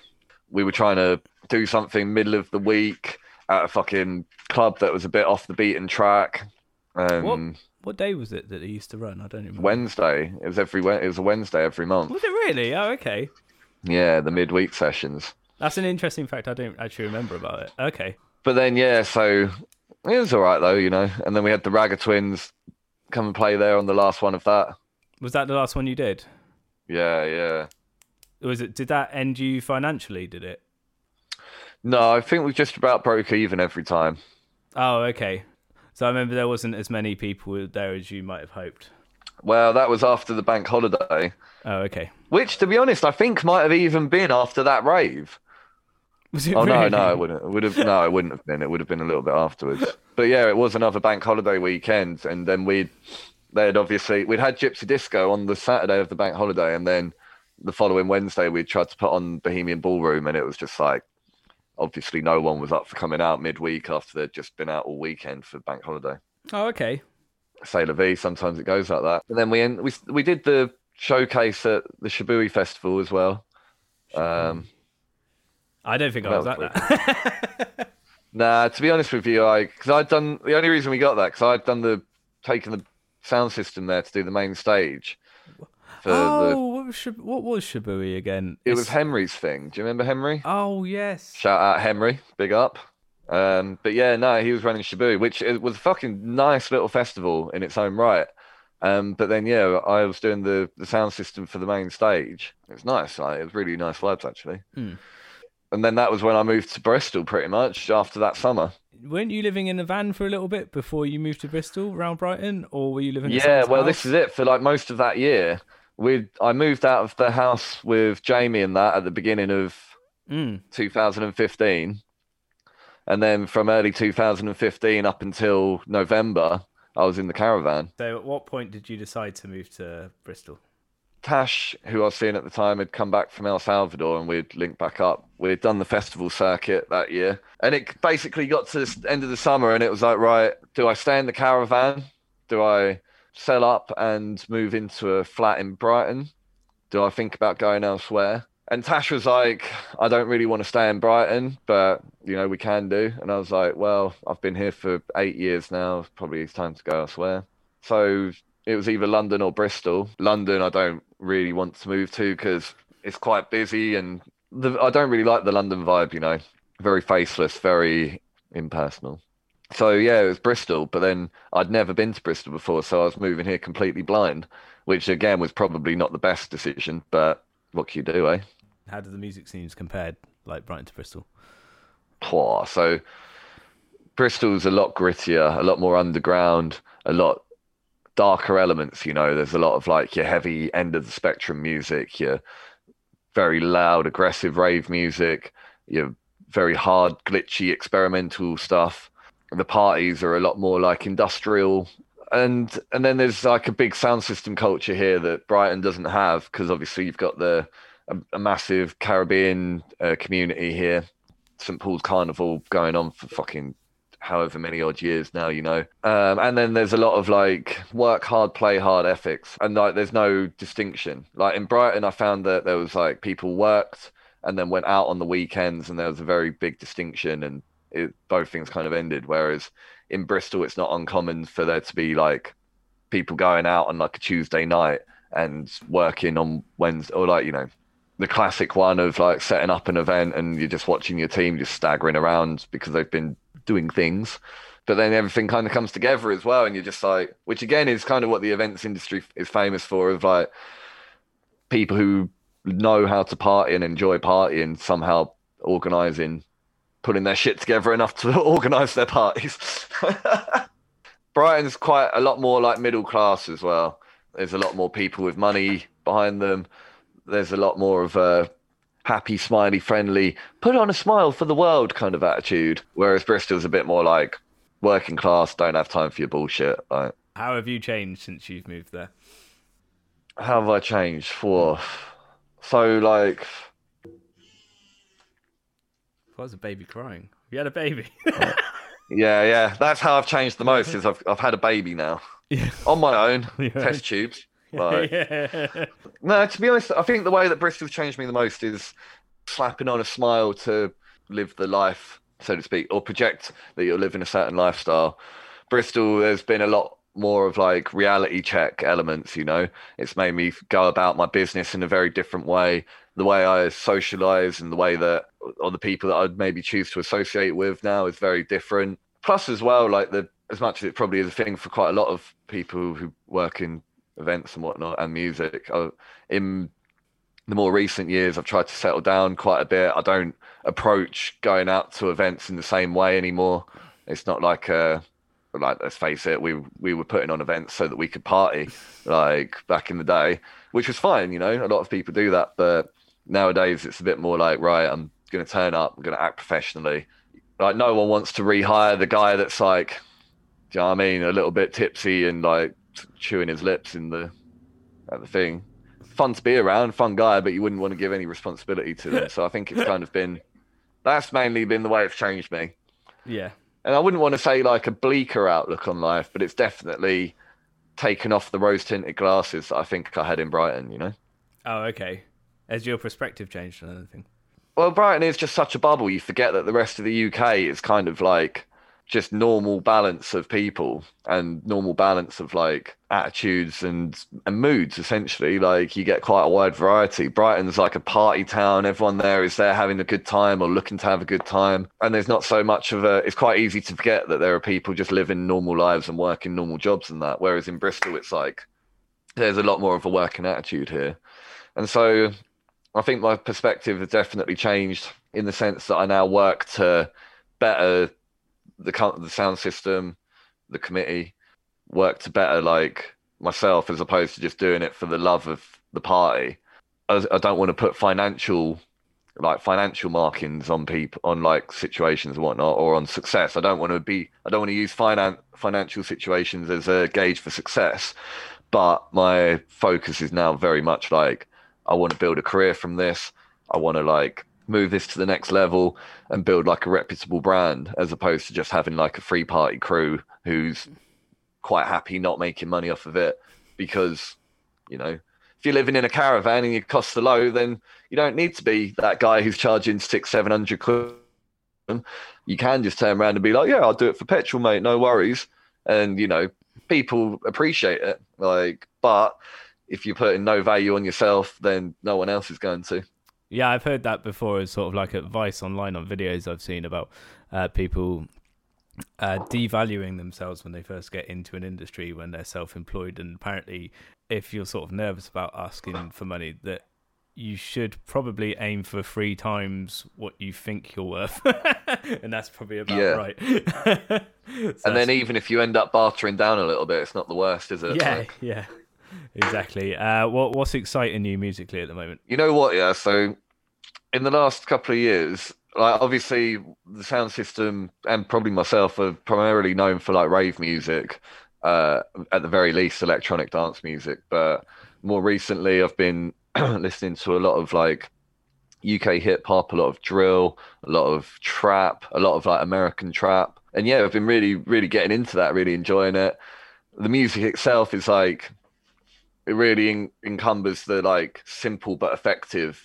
Speaker 3: we were trying to do something middle of the week at a fucking club that was a bit off the beaten track. Um,
Speaker 1: What? What day was it that they used to run? I don't remember.
Speaker 3: Wednesday. It was every it was a Wednesday every month.
Speaker 1: Was it really? Oh, okay.
Speaker 3: Yeah, the midweek sessions.
Speaker 1: That's an interesting fact I don't actually remember about it. Okay.
Speaker 3: But then yeah, so it was all right though, you know. And then we had the Ragga Twins come and play there on the last one of that.
Speaker 1: Was that the last one you did?
Speaker 3: Yeah, yeah.
Speaker 1: Was it? Did that end you financially? Did it?
Speaker 3: No, I think we just about broke even every time.
Speaker 1: Oh, okay. So I remember there wasn't as many people there as you might have hoped.
Speaker 3: Well, that was after the bank holiday,
Speaker 1: Oh, okay.
Speaker 3: which, to be honest, I think might have even been after that rave.
Speaker 1: Was it
Speaker 3: Oh no,
Speaker 1: really?
Speaker 3: no, it wouldn't. It would have no, it wouldn't have been. It would have been a little bit afterwards. But yeah, it was another bank holiday weekend, and then we'd they'd obviously we'd had Gypsy Disco on the Saturday of the bank holiday, and then the following Wednesday we tried to put on Bohemian Ballroom, and it was just like obviously no one was up for coming out midweek after they'd just been out all weekend for bank holiday.
Speaker 1: Oh, okay.
Speaker 3: Say la vie. Sometimes it goes like that. And then we en- we we did the showcase at the Shibui Festival as well. Um,
Speaker 1: I don't think I was at that. [LAUGHS]
Speaker 3: Nah, to be honest with you, I because I'd done the only reason we got that because I'd done the taking the sound system there to do the main stage
Speaker 1: oh,
Speaker 3: the.
Speaker 1: what was, Shib- what was Shibui again?
Speaker 3: It was Henry's thing. Do you remember Henry?
Speaker 1: Oh, yes.
Speaker 3: Shout out Henry, big up. Um, but yeah, no, he was running Shibu, which it was a fucking nice little festival in its own right. Um, but then yeah, I was doing the the sound system for the main stage. It was nice. Like, it was really nice vibes actually.
Speaker 1: Hmm.
Speaker 3: And then that was when I moved to Bristol, pretty much after that summer.
Speaker 1: Weren't you living in a van for a little bit before you moved to Bristol, around Brighton, or were you living? At
Speaker 3: Yeah, well,
Speaker 1: house?
Speaker 3: this is it. For like most of that year, we I moved out of the house with Jamie and that at the beginning of
Speaker 1: Mm.
Speaker 3: 2015, and then from early 2015 up until November, I was in the caravan.
Speaker 1: So, at what point did you decide to move to Bristol?
Speaker 3: Tash, who I was seeing at the time, had come back from El Salvador, and we'd linked back up. We'd done the festival circuit that year, and it basically got to the end of the summer, and it was like, right, do I stay in the caravan? Do I sell up and move into a flat in Brighton? Do I think about going elsewhere? And Tash was like, I don't really want to stay in Brighton, but you know, we can do. And I was like, well, I've been here for eight years now. Probably it's time to go elsewhere. So it was either London or Bristol. London, I don't really want to move to because it's quite busy and the, I don't really like the London vibe, you know, very faceless, very impersonal. So yeah, it was Bristol, but then I'd never been to Bristol before, so I was moving here completely blind, which again was probably not the best decision, but what can you do, eh?
Speaker 1: How did the music scenes compared, like Brighton to Bristol?
Speaker 3: Pwah. So Bristol's a lot grittier, a lot more underground, a lot darker elements. You know, there's a lot of like your heavy end of the spectrum music, your very loud, aggressive rave music, your very hard, glitchy, experimental stuff. The parties are a lot more like industrial. And and then there's like a big sound system culture here that Brighton doesn't have because obviously you've got the a, a massive Caribbean uh, community here. St Paul's Carnival going on for fucking however many odd years now, you know. Um, and then there's a lot of like work hard, play hard ethics, and like there's no distinction. Like in Brighton, I found that there was like people worked and then went out on the weekends, and there was a very big distinction, and it, both things kind of ended. Whereas in Bristol, it's not uncommon for there to be like people going out on like a Tuesday night and working on Wednesday, or like you know the classic one of like setting up an event and you're just watching your team just staggering around because they've been doing things but then everything kind of comes together as well and you're just like which again is kind of what the events industry is famous for of like people who know how to party and enjoy partying somehow organizing putting their shit together enough to [LAUGHS] organize their parties [LAUGHS] brighton's quite a lot more like middle class as well There's a lot more people with money behind them. There's a lot more of a happy, smiley, friendly, put on a smile for the world kind of attitude. Whereas Bristol's a bit more like working class, don't have time for your bullshit. Like,
Speaker 1: How have you changed since you've moved there?
Speaker 3: how have I changed? For so like
Speaker 1: Why was a baby crying? You had a baby. [LAUGHS]
Speaker 3: yeah, yeah. That's how I've changed the most. Is I've I've had a baby now [LAUGHS]
Speaker 1: yeah.
Speaker 3: on my own, [LAUGHS]
Speaker 1: Yeah.
Speaker 3: test tubes. [LAUGHS] Like,
Speaker 1: yeah.
Speaker 3: No, to be honest, I think the way that Bristol's changed me the most is slapping on a smile to live the life, so to speak, or project that you're living a certain lifestyle. Bristol, there's been a lot more of like reality check elements, you know. It's made me go about my business in a very different way. The way I socialize and the way that, or the people that I'd maybe choose to associate with now is very different. Plus, as well, like the, as much as it probably is a thing for quite a lot of people who work in events and whatnot and music. I, in the more recent years, I've tried to settle down quite a bit. I don't approach going out to events in the same way anymore. It's not like uh like let's face it, we we were putting on events so that we could party, like back in the day, which was fine. You know, a lot of people do that, but nowadays it's a bit more like right, I'm going to turn up, I'm going to act professionally. Like no one wants to rehire the guy that's like, do you know I mean, a little bit tipsy and like chewing his lips in the at the thing. Fun to be around, fun guy, but you wouldn't want to give any responsibility to them. So I think it's kind of been that's mainly been the way it's changed me.
Speaker 1: yeah.
Speaker 3: And I wouldn't want to say like a bleaker outlook on life, but it's definitely taken off the rose tinted glasses that I think I had in Brighton, you know?
Speaker 1: Oh, okay. Has your perspective changed on anything?
Speaker 3: Well, Brighton is just such a bubble. You forget that the rest of the UK is kind of like just normal balance of people and normal balance of like attitudes and and moods essentially. Like you get quite a wide variety. Brighton's like a party town. Everyone there is there having a good time or looking to have a good time. And there's not so much of a it's quite easy to forget that there are people just living normal lives and working normal jobs and that. Whereas in bristol it's like there's a lot more of a working attitude here. And so I think my perspective has definitely changed in the sense that I now work to better the the sound system, the committee, work to better like myself as opposed to just doing it for the love of the party. I, I don't want to put financial like financial markings on people on like situations and whatnot or on success. I don't want to be I don't want to use finan- financial situations as a gauge for success. But my focus is now very much like I want to build a career from this. I want to like move this to the next level and build like a reputable brand as opposed to just having like a free party crew who's quite happy not making money off of it because you know if you're living in a caravan and your costs are low then you don't need to be that guy who's charging six seven hundred quid. You can just turn around and be like yeah i'll do it for petrol mate no worries. And you know people appreciate it like but if you're putting no value on yourself then no one else is going to
Speaker 1: Yeah, I've heard that before as sort of like advice online on videos I've seen about uh, people uh, devaluing themselves when they first get into an industry when they're self-employed. And apparently, if you're sort of nervous about asking for money, that you should probably aim for three times what you think you're worth, [LAUGHS] and that's probably about
Speaker 3: Yeah.
Speaker 1: right. [LAUGHS] So
Speaker 3: and then even if you end up bartering down a little bit it's not the worst is it
Speaker 1: yeah,
Speaker 3: Like-
Speaker 1: yeah, exactly. Uh, what what's exciting you musically at the moment?
Speaker 3: You know what? Yeah. So, in the last couple of years, like obviously the sound system and probably myself are primarily known for like rave music, uh, at the very least electronic dance music. But more recently, I've been [CLEARS THROAT] listening to a lot of like UK hip hop, a lot of drill, a lot of trap, a lot of like American trap. And yeah, I've been really, really getting into that, really enjoying it. The music itself is like it really en- encumbers the like simple but effective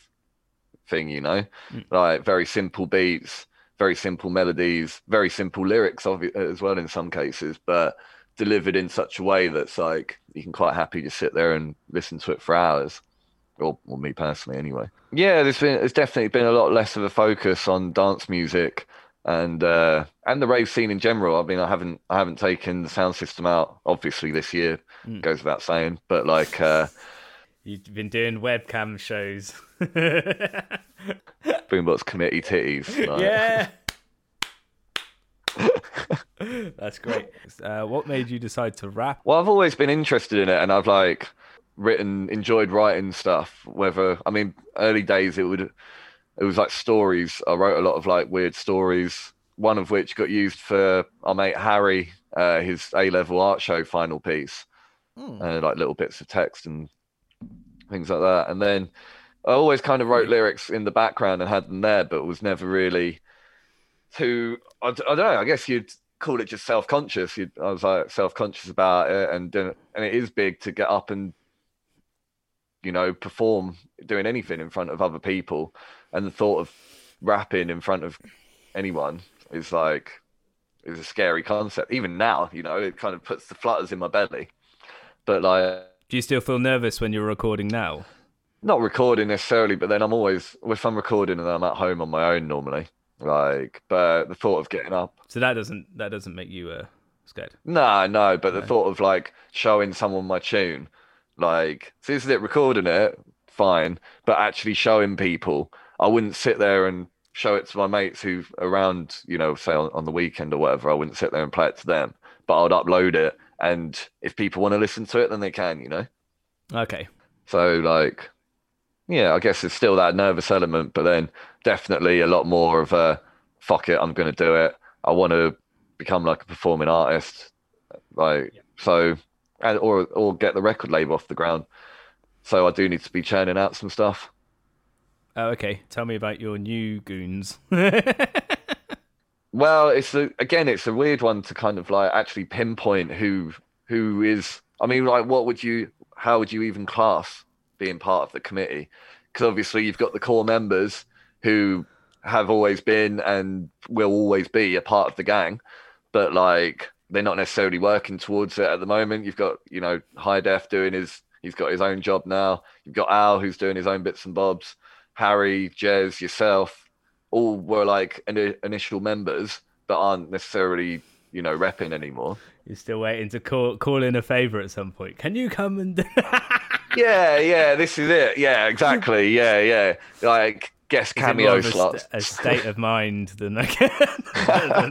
Speaker 3: thing, you know,
Speaker 1: Mm.
Speaker 3: like very simple beats, very simple melodies, very simple lyrics obvi- as well in some cases, but delivered in such a way that's like you can quite happy just sit there and listen to it for hours. Or, or me personally, anyway. Yeah, there's been there's definitely been a lot less of a focus on dance music and uh, and the rave scene in general. I mean, I haven't I haven't taken the sound system out obviously this year,
Speaker 1: Mm.
Speaker 3: goes without saying, but like. Uh,
Speaker 1: You've been doing webcam shows. [LAUGHS]
Speaker 3: Boombox committee titties. like-
Speaker 1: yeah. [LAUGHS] That's great. Uh, what made you decide to rap?
Speaker 3: Well, I've always been interested in it, and I've like written, enjoyed writing stuff. Whether I mean, early days it would, it was like stories. I wrote a lot of like weird stories. One of which got used for our mate Harry, uh, his A level art show final piece,
Speaker 4: Hmm.
Speaker 3: uh, like little bits of text and things like that. And then I always kind of wrote lyrics in the background and had them there, but was never really too. I don't know. I guess you'd call it just self conscious. I was like self conscious about it, and and it is big to get up and you know perform doing anything in front of other people, and the thought of rapping in front of anyone is like is a scary concept. Even now, you know, it kind of puts the flutters in my belly. But like
Speaker 1: Do you still feel nervous when you're recording now?
Speaker 3: not recording necessarily, but then I'm always if I'm recording and I'm at home on my own normally. Like, but the thought of getting up,
Speaker 1: So that doesn't that doesn't make you uh, scared.
Speaker 3: no, no. But the thought of like showing someone my tune, like, so this is it, recording it, fine, but actually showing people, I wouldn't sit there and show it to my mates who around, you know, say on, on the weekend or whatever. I wouldn't sit there and play it to them, but I'd upload it, and if people want to listen to it, then they can, you know.
Speaker 1: Okay.
Speaker 3: So like, yeah, I guess there's still that nervous element, but then definitely a lot more of a fuck it, I'm gonna do it. I want to become like a performing artist, like so, and or or get the record label off the ground. So I do need to be churning out some stuff.
Speaker 1: Oh, okay. Tell me about your new goons. [LAUGHS]
Speaker 3: Well, it's a, again, it's a weird one to kind of like actually pinpoint who who is. I mean, like, what would you? How would you even class being part of the committee? Because obviously, you've got the core members who have always been and will always be a part of the gang, but like they're not necessarily working towards it at the moment. You've got, you know, High Def doing his. He's got his own job now. You've got Al who's doing his own bits and bobs. Harry, Jez, yourself, all were like ini initial members, but aren't necessarily, you know, repping anymore.
Speaker 1: You're still waiting to call call in a favor at some point. Can you come and? [LAUGHS]
Speaker 3: Yeah, yeah, this is it. Yeah, exactly. [LAUGHS] Yeah, yeah. Like guest
Speaker 1: Is it more
Speaker 3: cameo
Speaker 1: of a,
Speaker 3: slots.
Speaker 1: st- a state of mind than [LAUGHS] like than,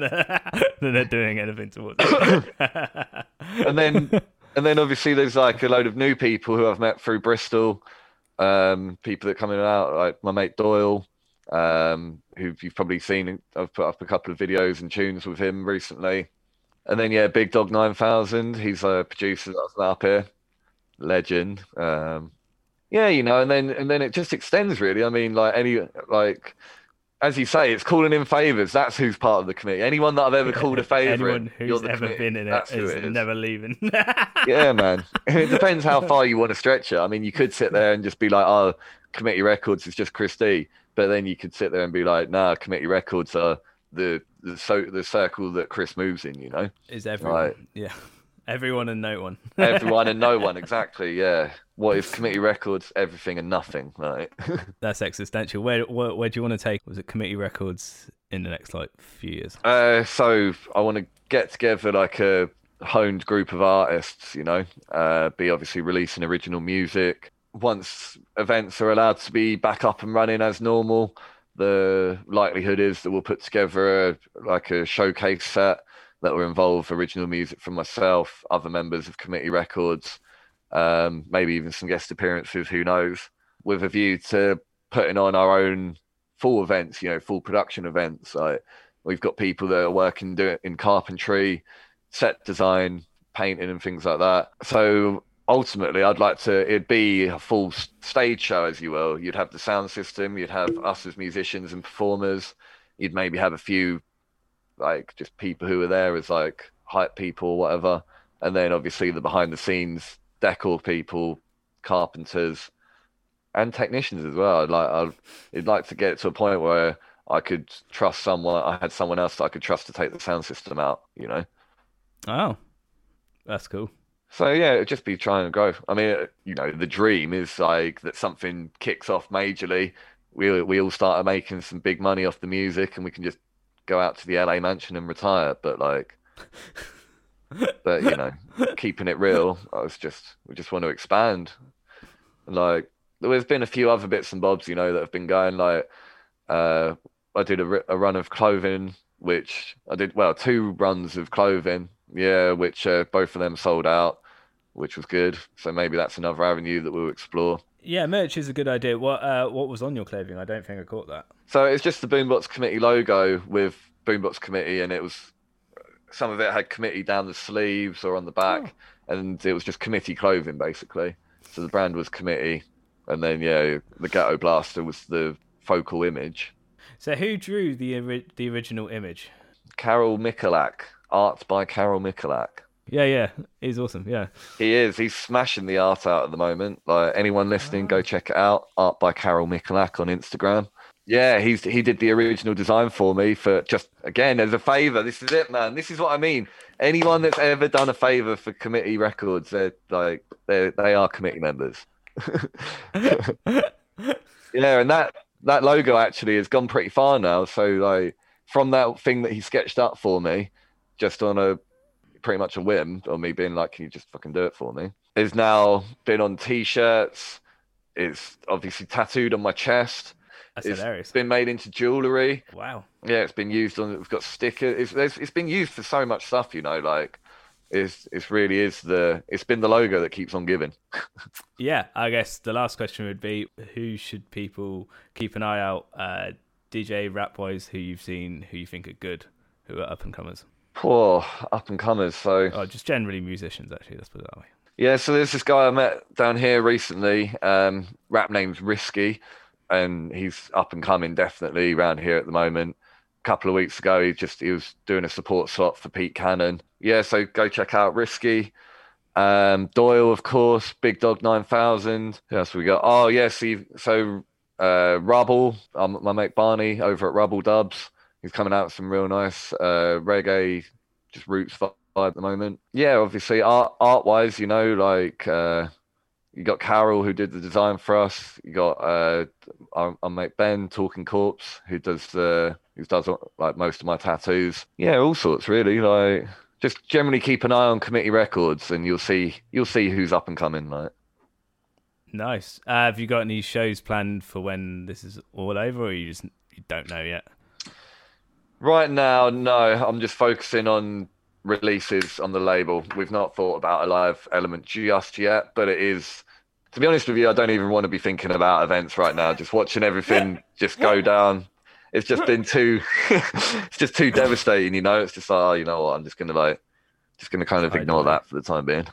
Speaker 1: than they're doing anything towards [COUGHS]
Speaker 3: and then and then obviously there's like a load of new people who I've met through Bristol, um, people that come in and out, like my mate Doyle, um, who you've probably seen. I've put up a couple of videos and tunes with him recently. And then yeah, Big Dog Nine Thousand. He's a producer that's up here, legend. Um, yeah, you know, and then and then it just extends really. I mean, like any like. As you say, it's calling in favors. That's who's part of the committee. Anyone that I've ever called a favor, [LAUGHS]
Speaker 1: Anyone who's ever
Speaker 3: committee.
Speaker 1: been in it is
Speaker 3: it is
Speaker 1: never leaving. [LAUGHS]
Speaker 3: yeah, man. It depends how far you want to stretch it. I mean, you could sit there and just be like, "Oh, committee records is just Kris Dee," but then you could sit there and be like, "Nah, committee records are the the so the circle that Kris moves in." You know,
Speaker 1: is everyone?
Speaker 3: Right.
Speaker 1: Yeah, [LAUGHS] everyone and no one.
Speaker 3: everyone and no one. Exactly. Yeah. What is committee records? Everything and nothing. Right. [LAUGHS]
Speaker 1: That's existential. Where, where where do you want to take? Was it committee records in the next like few years?
Speaker 3: Uh, so I want to get together like a honed group of artists, you know, uh, be obviously releasing original music. Once events are allowed to be back up and running as normal, the likelihood is that we'll put together a, like a showcase set that will involve original music from myself, other members of Committee Records, um, maybe even some guest appearances, who knows, with a view to putting on our own full events, you know, full production events. Like we've got people that are working in carpentry, set design, painting, and things like that. So ultimately, I'd like to it'd be a full stage show, as you will. You'd have the sound system, you'd have us as musicians and performers. You'd maybe have a few like just people who are there as like hype people or whatever, and then obviously the behind the scenes decor people, carpenters, and technicians as well. I'd like I'd, I'd like to get to a point where I could trust someone. I had someone else that I could trust to take the sound system out. You know.
Speaker 1: Oh, that's cool.
Speaker 3: So yeah, it'd just be trying to grow. I mean, you know, the dream is like that something kicks off majorly. We we all start making some big money off the music, and we can just go out to the LA mansion and retire. But like, [LAUGHS] but you know, keeping it real, I was just we just want to expand. Like, there's been a few other bits and bobs, you know, that have been going. Like, uh, I did a, a run of clothing, which I did well, two runs of clothing, yeah, which uh, both of them sold out. which was good. So maybe that's another avenue that we'll explore.
Speaker 1: Yeah, merch is a good idea. What uh, what was on your clothing? I don't think I caught that.
Speaker 3: So it's just the Boombox Committee logo with Boombox Committee, and it was some of it had committee down the sleeves or on the back, oh. and it was just committee clothing basically. So the brand was committee, and then yeah, the Ghetto Blaster was the focal image.
Speaker 1: So who drew the the original image?
Speaker 3: Carol Mikulak, art by Carol Mikulak.
Speaker 1: Yeah, yeah, he's awesome. Yeah,
Speaker 3: He is. He's smashing the art out at the moment. Like anyone listening, go ah. check it out. Art by Carol Mikulak on Instagram. Yeah, he's he did the original design for me for just again as a favor. This is it, man. This is what I mean. Anyone that's ever done a favor for committee records, they're like they they are committee members. [LAUGHS] yeah, and that that logo actually has gone pretty far now. So like from that thing that he sketched up for me, just on a pretty much a whim, or me being like, "Can you just fucking do it for me?" Is now been on t-shirts. It's obviously tattooed on my chest.
Speaker 1: That's
Speaker 3: It's
Speaker 1: hilarious.
Speaker 3: been made into jewelry.
Speaker 1: Wow.
Speaker 3: Yeah, it's been used on. We've got stickers. It's it's been used for so much stuff. You know, like it's it's really is the it's been the logo that keeps on giving. [LAUGHS]
Speaker 1: Yeah, I guess the last question would be who should people keep an eye out? Uh, DJ rap wise, who you've seen, who you think are good, who are up and comers,
Speaker 3: Poor up and comers. So
Speaker 1: or just generally musicians. Actually, let's put it that way.
Speaker 3: Yeah, so there's this guy I met down here recently. Um, rap name's Risky, and he's up and coming definitely around here at the moment. A couple of weeks ago, he just he was doing a support slot for Pete Cannon. Yeah, so go check out Risky. Um, Doyle, of course, Big Dog Nine Thousand. Who else we got? Oh yes, he, so uh, Rubble, um, my mate Barney over at Rubble Dubs. He's coming out with some real nice uh, reggae, just roots vibe at the moment. Yeah, obviously art art wise, you know, like uh, you got Carol who did the design for us. You got uh, our, our mate Ben Talking Corpse who does the who does like most of my tattoos. Yeah, all sorts really. Like just generally keep an eye on committee records, and you'll see you'll see who's up and coming. Like
Speaker 1: Nice. Uh, have you got any shows planned for when this is all over, or you just you don't know yet?
Speaker 3: right now, no, I'm just focusing on releases on the label. We've not thought about a live element just yet, but it is. To be honest with you, I don't even want to be thinking about events right now. Just watching everything [LAUGHS] just go down. It's just been too. [LAUGHS] [LAUGHS] it's just too devastating, you know. It's just like, oh, you know what? I'm just gonna like, just gonna kind of ignore that for the time being.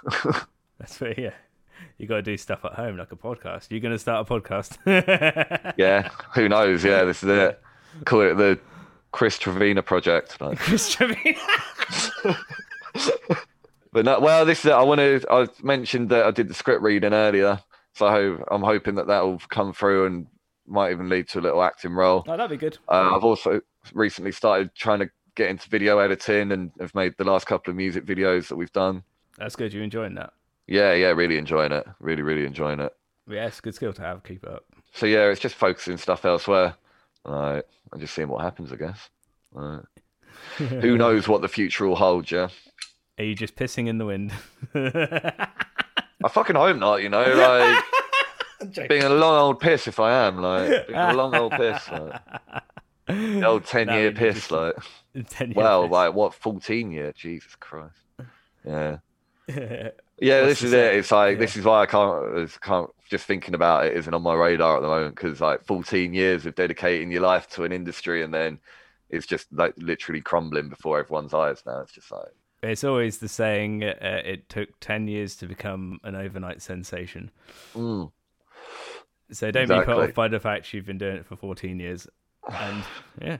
Speaker 1: That's fair. Yeah, you got to do stuff at home like a podcast. You're to start a podcast.
Speaker 3: yeah, who knows? Yeah, this is it. Call it the Kris Trevena project. Like. [LAUGHS]
Speaker 1: Kris Trevena. [LAUGHS]
Speaker 3: But no, well, this is I want to. I mentioned that I did the script reading earlier, so I'm hoping that that will come through and might even lead to a little acting role.
Speaker 1: Oh, that'd be good.
Speaker 3: Uh, I've also recently started trying to get into video editing and have made the last couple of music videos that we've done.
Speaker 1: That's good. You're enjoying that.
Speaker 3: Yeah, yeah, really enjoying it. Really, really enjoying it.
Speaker 1: Yeah, it's a good skill to have. Keep it up.
Speaker 3: So yeah, it's just focusing stuff elsewhere. Right, and just seeing what happens, I guess. Right. [LAUGHS] Who knows what the future will hold? Yeah,
Speaker 1: Are you just pissing in the wind? [LAUGHS]
Speaker 3: I fucking hope not. You know, [LAUGHS] like. being a long old piss if I am, like being a long old piss, like the old ten
Speaker 1: No,
Speaker 3: year piss,
Speaker 1: just-
Speaker 3: like
Speaker 1: Ten years
Speaker 3: well,
Speaker 1: piss.
Speaker 3: like what fourteen year? Jesus Christ, yeah,
Speaker 1: yeah,
Speaker 3: yeah.
Speaker 1: What's
Speaker 3: this is
Speaker 1: say?
Speaker 3: it. It's like
Speaker 1: Yeah.
Speaker 3: this is why I can't, I can't just thinking about it isn't on my radar at the moment because like fourteen years of dedicating your life to an industry and then it's just like literally crumbling before everyone's eyes now. It's just like
Speaker 1: It's always the saying. Uh, it took ten years to become an overnight sensation.
Speaker 3: mm,
Speaker 1: So don't be put off by the fact you've been doing it for fourteen years. And [SIGHS] yeah,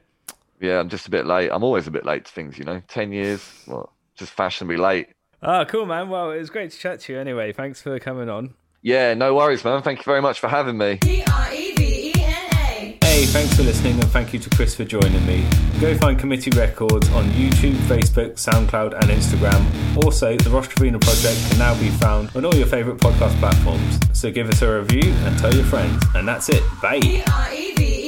Speaker 3: yeah, I'm just a bit late. I'm always a bit late to things, you know. Ten years, well, just fashionably late.
Speaker 1: oh, cool, man. Well, it was great to chat to you. Anyway, thanks for coming on.
Speaker 3: Yeah, no worries, man. Thank you very much for having me.
Speaker 2: D R E V E N A.
Speaker 1: Hey, thanks for listening, and thank you to Kris for joining me. Go find Committee Records on YouTube, Facebook, SoundCloud, and Instagram. Also, the Ross Trevena Project can now be found on all your favourite podcast platforms. So give us a review and tell your friends. And that's it. Bye.
Speaker 2: D R E V E